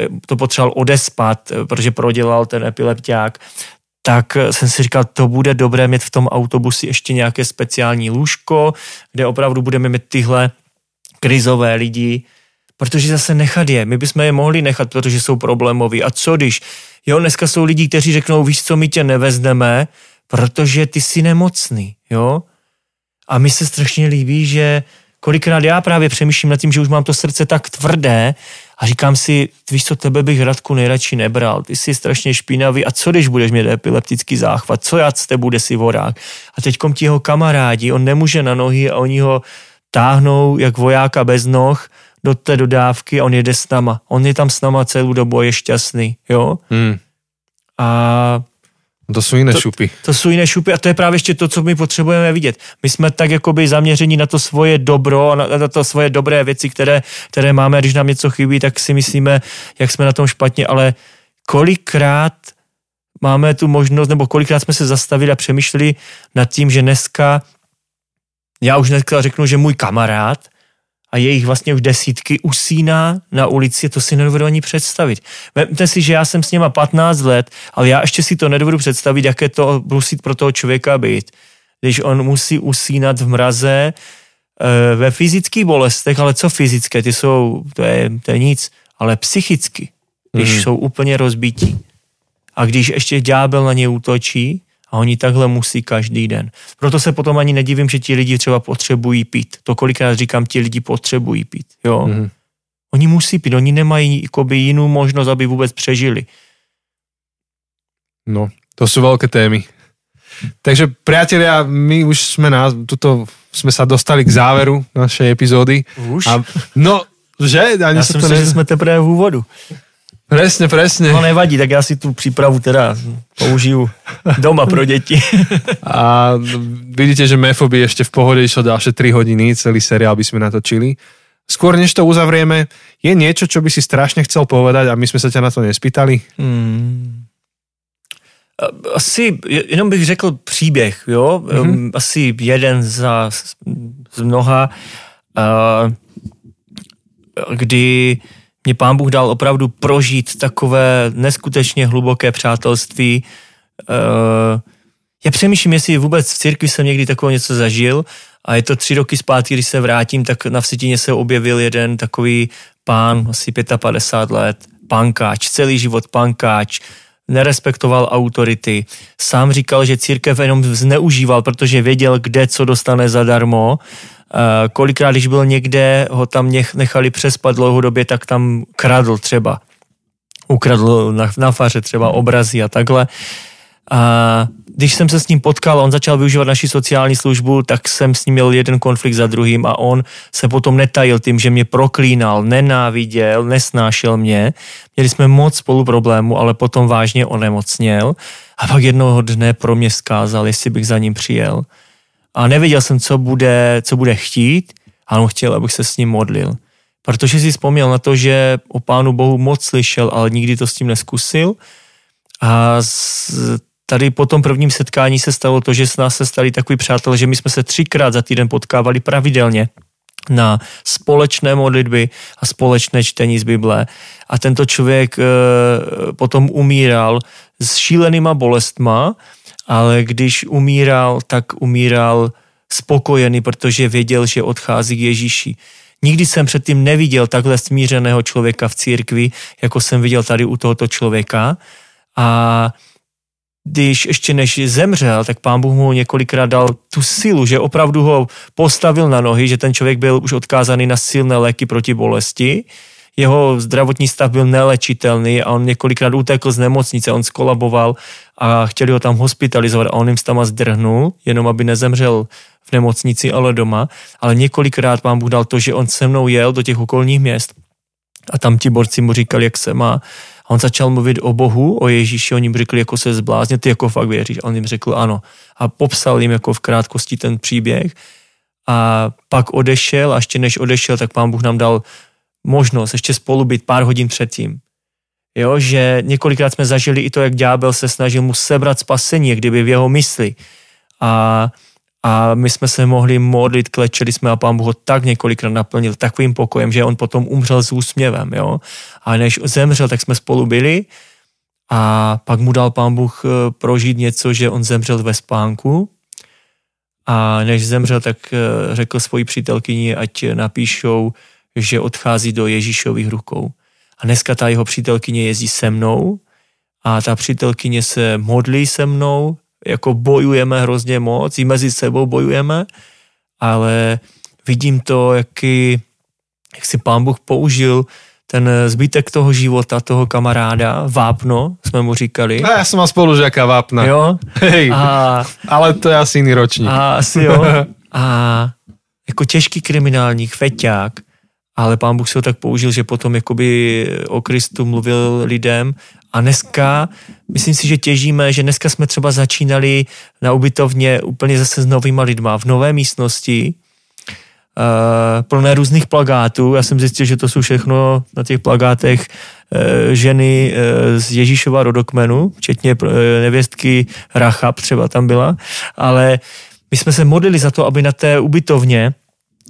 e, to potřeboval odespat, protože prodělal ten epilepták, tak jsem si říkal, to bude dobré mít v tom autobusi ještě nějaké speciální lůžko, kde opravdu budeme mít tyhle krizové lidi, protože zase nechat je, my bychom je mohli nechat, protože jsou problémoví. A co když, jo, dneska jsou lidi, kteří řeknou, víš co, my tě nevezneme, protože ty jsi nemocný, jo. A mi se strašně líbí, že kolikrát já právě přemýšlím nad tím, že už mám to srdce tak tvrdé a říkám si, víš co, tebe bych Radku nejradši nebral, ty jsi strašně špinavý a co když budeš mít epileptický záchvat, co já z tebe bude si vorák. A teďkom ti jeho kamarádi, on nemůže na nohy a oni ho táhnou jak vojáka bez noh do té dodávky a on jede s náma. On je tam s náma celou dobu a je šťastný, jo? Hmm. A to jsou jiné to, šupy. To jsou jiné šupy a to je právě ještě to, co my potřebujeme vidět. My jsme tak jakoby zaměření na to svoje dobro, na, na to svoje dobré věci, které, které máme když nám něco chybí, tak si myslíme, jak jsme na tom špatně, ale kolikrát máme tu možnost, nebo kolikrát jsme se zastavili a přemýšleli nad tím, že dneska, já už dneska řeknu, že můj kamarád a je jich vlastně už desítky, usíná na ulici, to si nedovedu ani představit. Vemte si, že já jsem s něma 15 let, ale já ještě si to nedovedu představit, jaké to musí pro toho člověka být. Když on musí usínat v mraze, eh, ve fyzických bolestech, ale co fyzické, ty jsou, to je, to je nic, ale psychicky, když mm. jsou úplně rozbití. A když ještě ďábel na ně útočí, a oni takhle musí každý den. Proto se potom ani nedivím, že ti lidi třeba potřebují pít. To kolikrát říkám, ti lidi potřebují pít. Jo? Mm-hmm. Oni musí pít, oni nemají jakoby jinou možnost, aby vůbec přežili. No, to jsou velké témy. Takže priatelia, my už sme na, tuto sme sa dostali k záveru našej epizódy. Už? A, no, že? Ani Já jsem to si, ne... že jsme teprve v úvodu. Presne, presne. No nevadí, tak já si tu přípravu teda použiju doma pro děti. *laughs* A vidíte, že Mefo by ešte v pohode išlo ďalšie 3 hodiny, celý seriál by sme natočili. Skôr než to uzavrieme, je niečo, čo by si strašne chcel povedať a my sme sa ťa na to nespýtali? Hmm. Asi jenom bych řekl příběh, jo. Mm-hmm. Asi jeden za, z mnoha, uh, kdy mě pán Bůh dal opravdu prožít takové neskutečně hluboké přátelství. Uh, já přemýšlím, jestli vůbec v církvi jsem někdy takového něco zažil a je to tři roky zpátky, když se vrátím, tak na Vsetině se objevil jeden takový pán, asi 55 let, pankáč, celý život pankáč, nerespektoval autority. Sám říkal, že církev jenom zneužíval, protože věděl, kde co dostane zadarmo. Kolikrát, když byl někde, ho tam nechali přespat dlouhodobě, tak tam kradl třeba. Ukradl na, na faře třeba obrazy a takhle. A když jsem se s ním potkal, on začal využívat naši sociální službu, tak jsem s ním měl jeden konflikt za druhým a on se potom netajil tím, že mě proklínal, nenáviděl, nesnášel mě. Měli jsme moc spolu problémů, ale potom vážně onemocněl a pak jednoho dne pro mě zkázal, jestli bych za ním přijel. A nevěděl jsem, co bude, co bude chtít a on chtěl, abych se s ním modlil. Protože si vzpomněl na to, že o Pánu Bohu moc slyšel, ale nikdy to s tím neskusil. A z, tady po tom prvním setkání se stalo to, že s nás se stali takový přátelé, že my jsme se třikrát za týden potkávali pravidelně na společné modlitby a společné čtení z Bible. A tento člověk e, potom umíral s šílenýma bolestma, ale když umíral, tak umíral spokojený, protože věděl, že odchází k Ježíši. Nikdy jsem předtím neviděl takhle smířeného člověka v církvi, jako jsem viděl tady u tohoto člověka. A když ještě než zemřel, tak pán Bůh mu několikrát dal tu silu, že opravdu ho postavil na nohy, že ten člověk byl už odkázaný na silné léky proti bolesti. Jeho zdravotní stav byl nelečitelný a on několikrát utekl z nemocnice, on skolaboval a chtěli ho tam hospitalizovat a on jim tam zdrhnul, jenom aby nezemřel v nemocnici, ale doma. Ale několikrát pán Bůh dal to, že on se mnou jel do těch okolních měst a tam ti borci mu říkali, jak se má on začal mluvit o Bohu, o Ježíši, oni mu řekli, jako se zblázně, ty jako fakt věříš. A on jim řekl ano. A popsal jim jako v krátkosti ten příběh. A pak odešel a ještě než odešel, tak pán Bůh nám dal možnost ještě spolu být pár hodin předtím. Jo, že několikrát jsme zažili i to, jak ďábel se snažil mu sebrat spasení, kdyby v jeho mysli. A a my jsme se mohli modlit, klečeli jsme a pán Bůh ho tak několikrát naplnil takovým pokojem, že on potom umřel s úsměvem, jo. A než zemřel, tak jsme spolu byli a pak mu dal pán Bůh eh, prožít něco, že on zemřel ve spánku a než zemřel, tak eh, řekl svoji přítelkyni, ať napíšou, že odchází do Ježíšových rukou. A dneska ta jeho přítelkyně jezdí se mnou a ta přítelkyně se modlí se mnou, jako bojujeme hrozně moc, i mezi sebou bojujeme, ale vidím to, jaký, jak si pán Bůh použil ten zbytek toho života, toho kamaráda, Vápno, jsme mu říkali. A já jsem mal spolužiaka Vápna. Jo. Hej, a, ale to je asi jiný ročník. A asi jo. *laughs* A jako těžký kriminálník, feťák, ale pán Bůh se ho tak použil, že potom jakoby o Kristu mluvil lidem a dneska, myslím si, že těžíme, že dneska jsme třeba začínali na ubytovně úplně zase s novýma lidma v nové místnosti, uh, plné různých plagátů. Já jsem zjistil, že to jsou všechno na těch plagátech uh, ženy uh, z Ježíšova rodokmenu, včetně nevěstky Rachab třeba tam byla, ale my jsme se modlili za to, aby na té ubytovně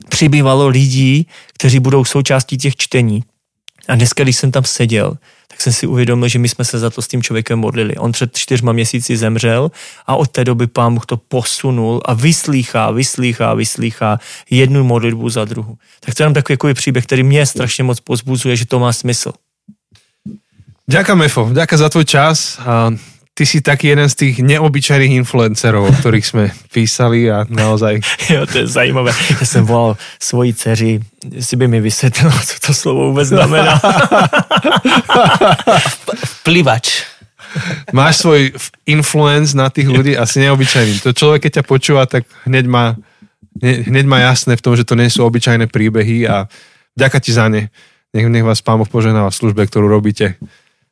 přibývalo lidí, kteří budou součástí těch čtení. A dneska, když jsem tam seděl, tak jsem si uvědomil, že my jsme se za to s tím člověkem modlili. On před čtyřma měsíci zemřel a od té doby pán mu to posunul a vyslýchá, vyslýchá, vyslýchá jednu modlitbu za druhou. Tak to je jenom takový jako příběh, který mě strašně moc pozbuzuje, že to má smysl. Ďakujem, Mefo, ďakujem za tvoj čas. A ty si taký jeden z tých neobyčajných influencerov, o ktorých sme písali a naozaj... *laughs* Jo, to je zajímavé. Já jsem volal svoji dceři, jestli by mi vysvětlila, co to slovo vůbec znamená. *laughs* Plivač. máš svoj influence na tých ľudí asi neobyčajný. To človek, keď ťa počúva, tak hneď má, hne- hneď má jasné v tom, že to nie sú obyčajné príbehy a ďaká ti za ne. Nech, nech vás pán Boh poženáva v službe, ktorú robíte.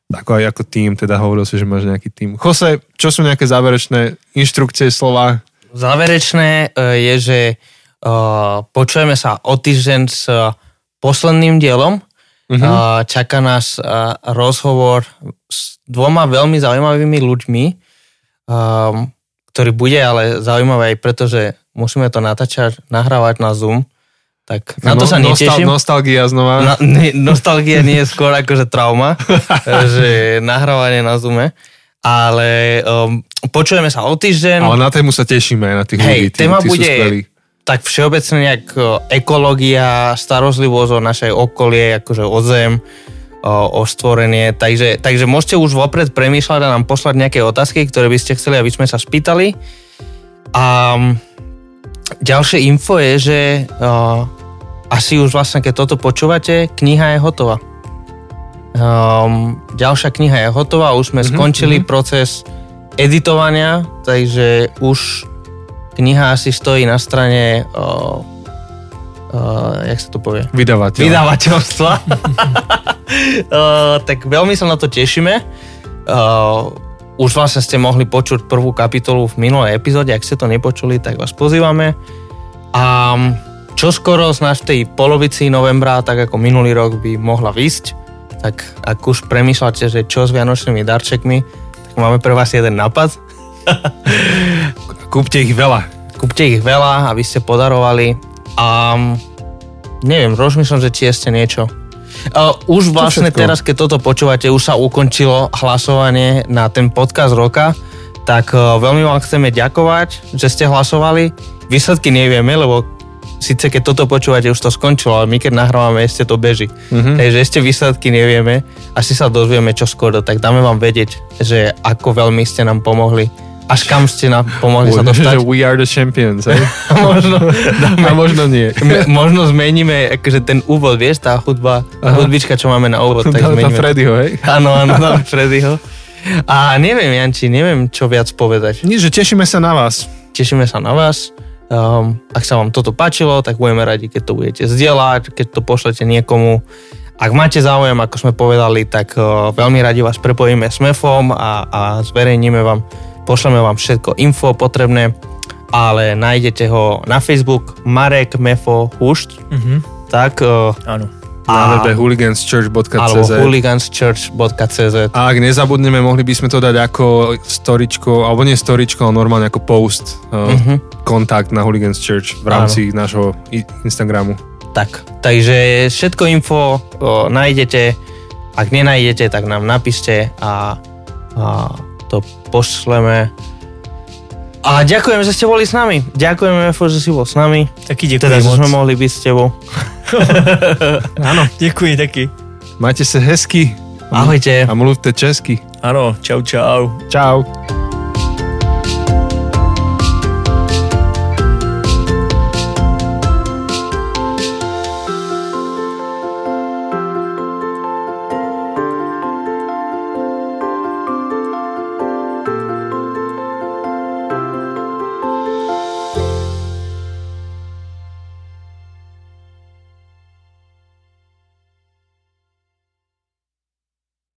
Ako aj ako tým, teda hovoril si, že máš nejaký tým. Jose, čo sú nejaké záverečné inštrukcie, slova? Záverečné e, je, že e, počujeme sa o týždeň s e, posledným dielom. Uh-huh. Čaká nás rozhovor s dvoma veľmi zaujímavými ľuďmi, ktorý bude ale zaujímavý aj preto, že musíme to natáčať, nahrávať na Zoom. Tak na to No- sa nostal- neteším. Nostalgia znova. Na, ne, nostalgia nie je skôr akože trauma, *laughs* že nahrávanie na Zoome. Ale um, počujeme sa o týždeň. Ale na tému sa tešíme na tých Hej, ľudí. Tí, téma tí bude tak všeobecne nejak ekológia, starozlivosť o našej okolie, akože o zem, o, o stvorenie. Takže, takže môžete už vopred premýšľať a nám poslať nejaké otázky, ktoré by ste chceli, aby sme sa spýtali. A mm, ďalšie info je, že asi už vlastne, keď toto počúvate, kniha je hotová. Um, ďalšia kniha je hotová, už sme Mhm, skončili proces editovania, takže už kniha asi stojí na strane uh, uh, jak sa to povie? Vydavateľ. Vydavateľstva. *laughs* uh, tak veľmi sa na to tešíme. Uh, už vlastne ste mohli počuť prvú kapitolu v minulej epizóde, ak ste to nepočuli, tak vás pozývame. A čo skoro snáď v tej polovici novembra, tak ako minulý rok by mohla výsť, tak ak už premýšľate, že čo s vianočnými darčekmi, tak máme pre vás jeden nápad. *laughs* Kúpte ich veľa. Kúpte ich veľa, aby ste podarovali a neviem, rozmýšľam, že či ešte niečo. Uh, už vlastne teraz, keď toto počúvate, už sa ukončilo hlasovanie na ten podcast roka, tak uh, veľmi vám chceme ďakovať, že ste hlasovali. Výsledky nevieme, lebo síce keď toto počúvate, už to skončilo, ale my keď nahrávame, ešte to beží. Mhm. Takže ešte výsledky nevieme. Asi sa dozvieme čo skoro, tak dáme vám vedieť, že ako veľmi ste nám pomohli. Až kam ste nám pomohli sa *laughs* že dostať. we are the champions, hej? *laughs* možno, A možno nie. *laughs* možno zmeníme akože ten úvod, vieš, tá hudba, Aha. hudbička, čo máme na úvod, tak tá zmeníme. Freddyho, hej? Áno, áno, dáme Freddyho. A neviem, Janči, neviem, čo viac povedať. Nič, že tešíme sa na vás. Tešíme sa na vás. Um, ak sa vám toto páčilo, tak budeme radi, keď to budete zdieľať, keď to pošlete niekomu. Ak máte záujem, ako sme povedali, tak uh, veľmi radi vás prepojíme s MEFom a, a zverejníme vám, pošleme vám všetko info potrebné, ale nájdete ho na Facebook Marek Mefo Hušt, Mhm. tak uh, Áno. Na webe alebo hooliganschurch.cz A ak nezabudneme, mohli by sme to dať ako storičko, alebo nie storičko, ale normálne ako post, uh, Mhm. kontakt na Hooligans Church v rámci nášho i- Instagramu. Tak, takže všetko info o, nájdete, ak nenájdete, tak nám napíšte a, a to pošleme. A ďakujem, že ste boli s nami. Ďakujeme, Efo, že si bol s nami. Taky děkuji Teda, že moc. sme mohli byť s tebou. *laughs* Ano, děkuji taky. Majte sa hezky Ahojte. a mluvte česky. Ano, čau čau. Čau.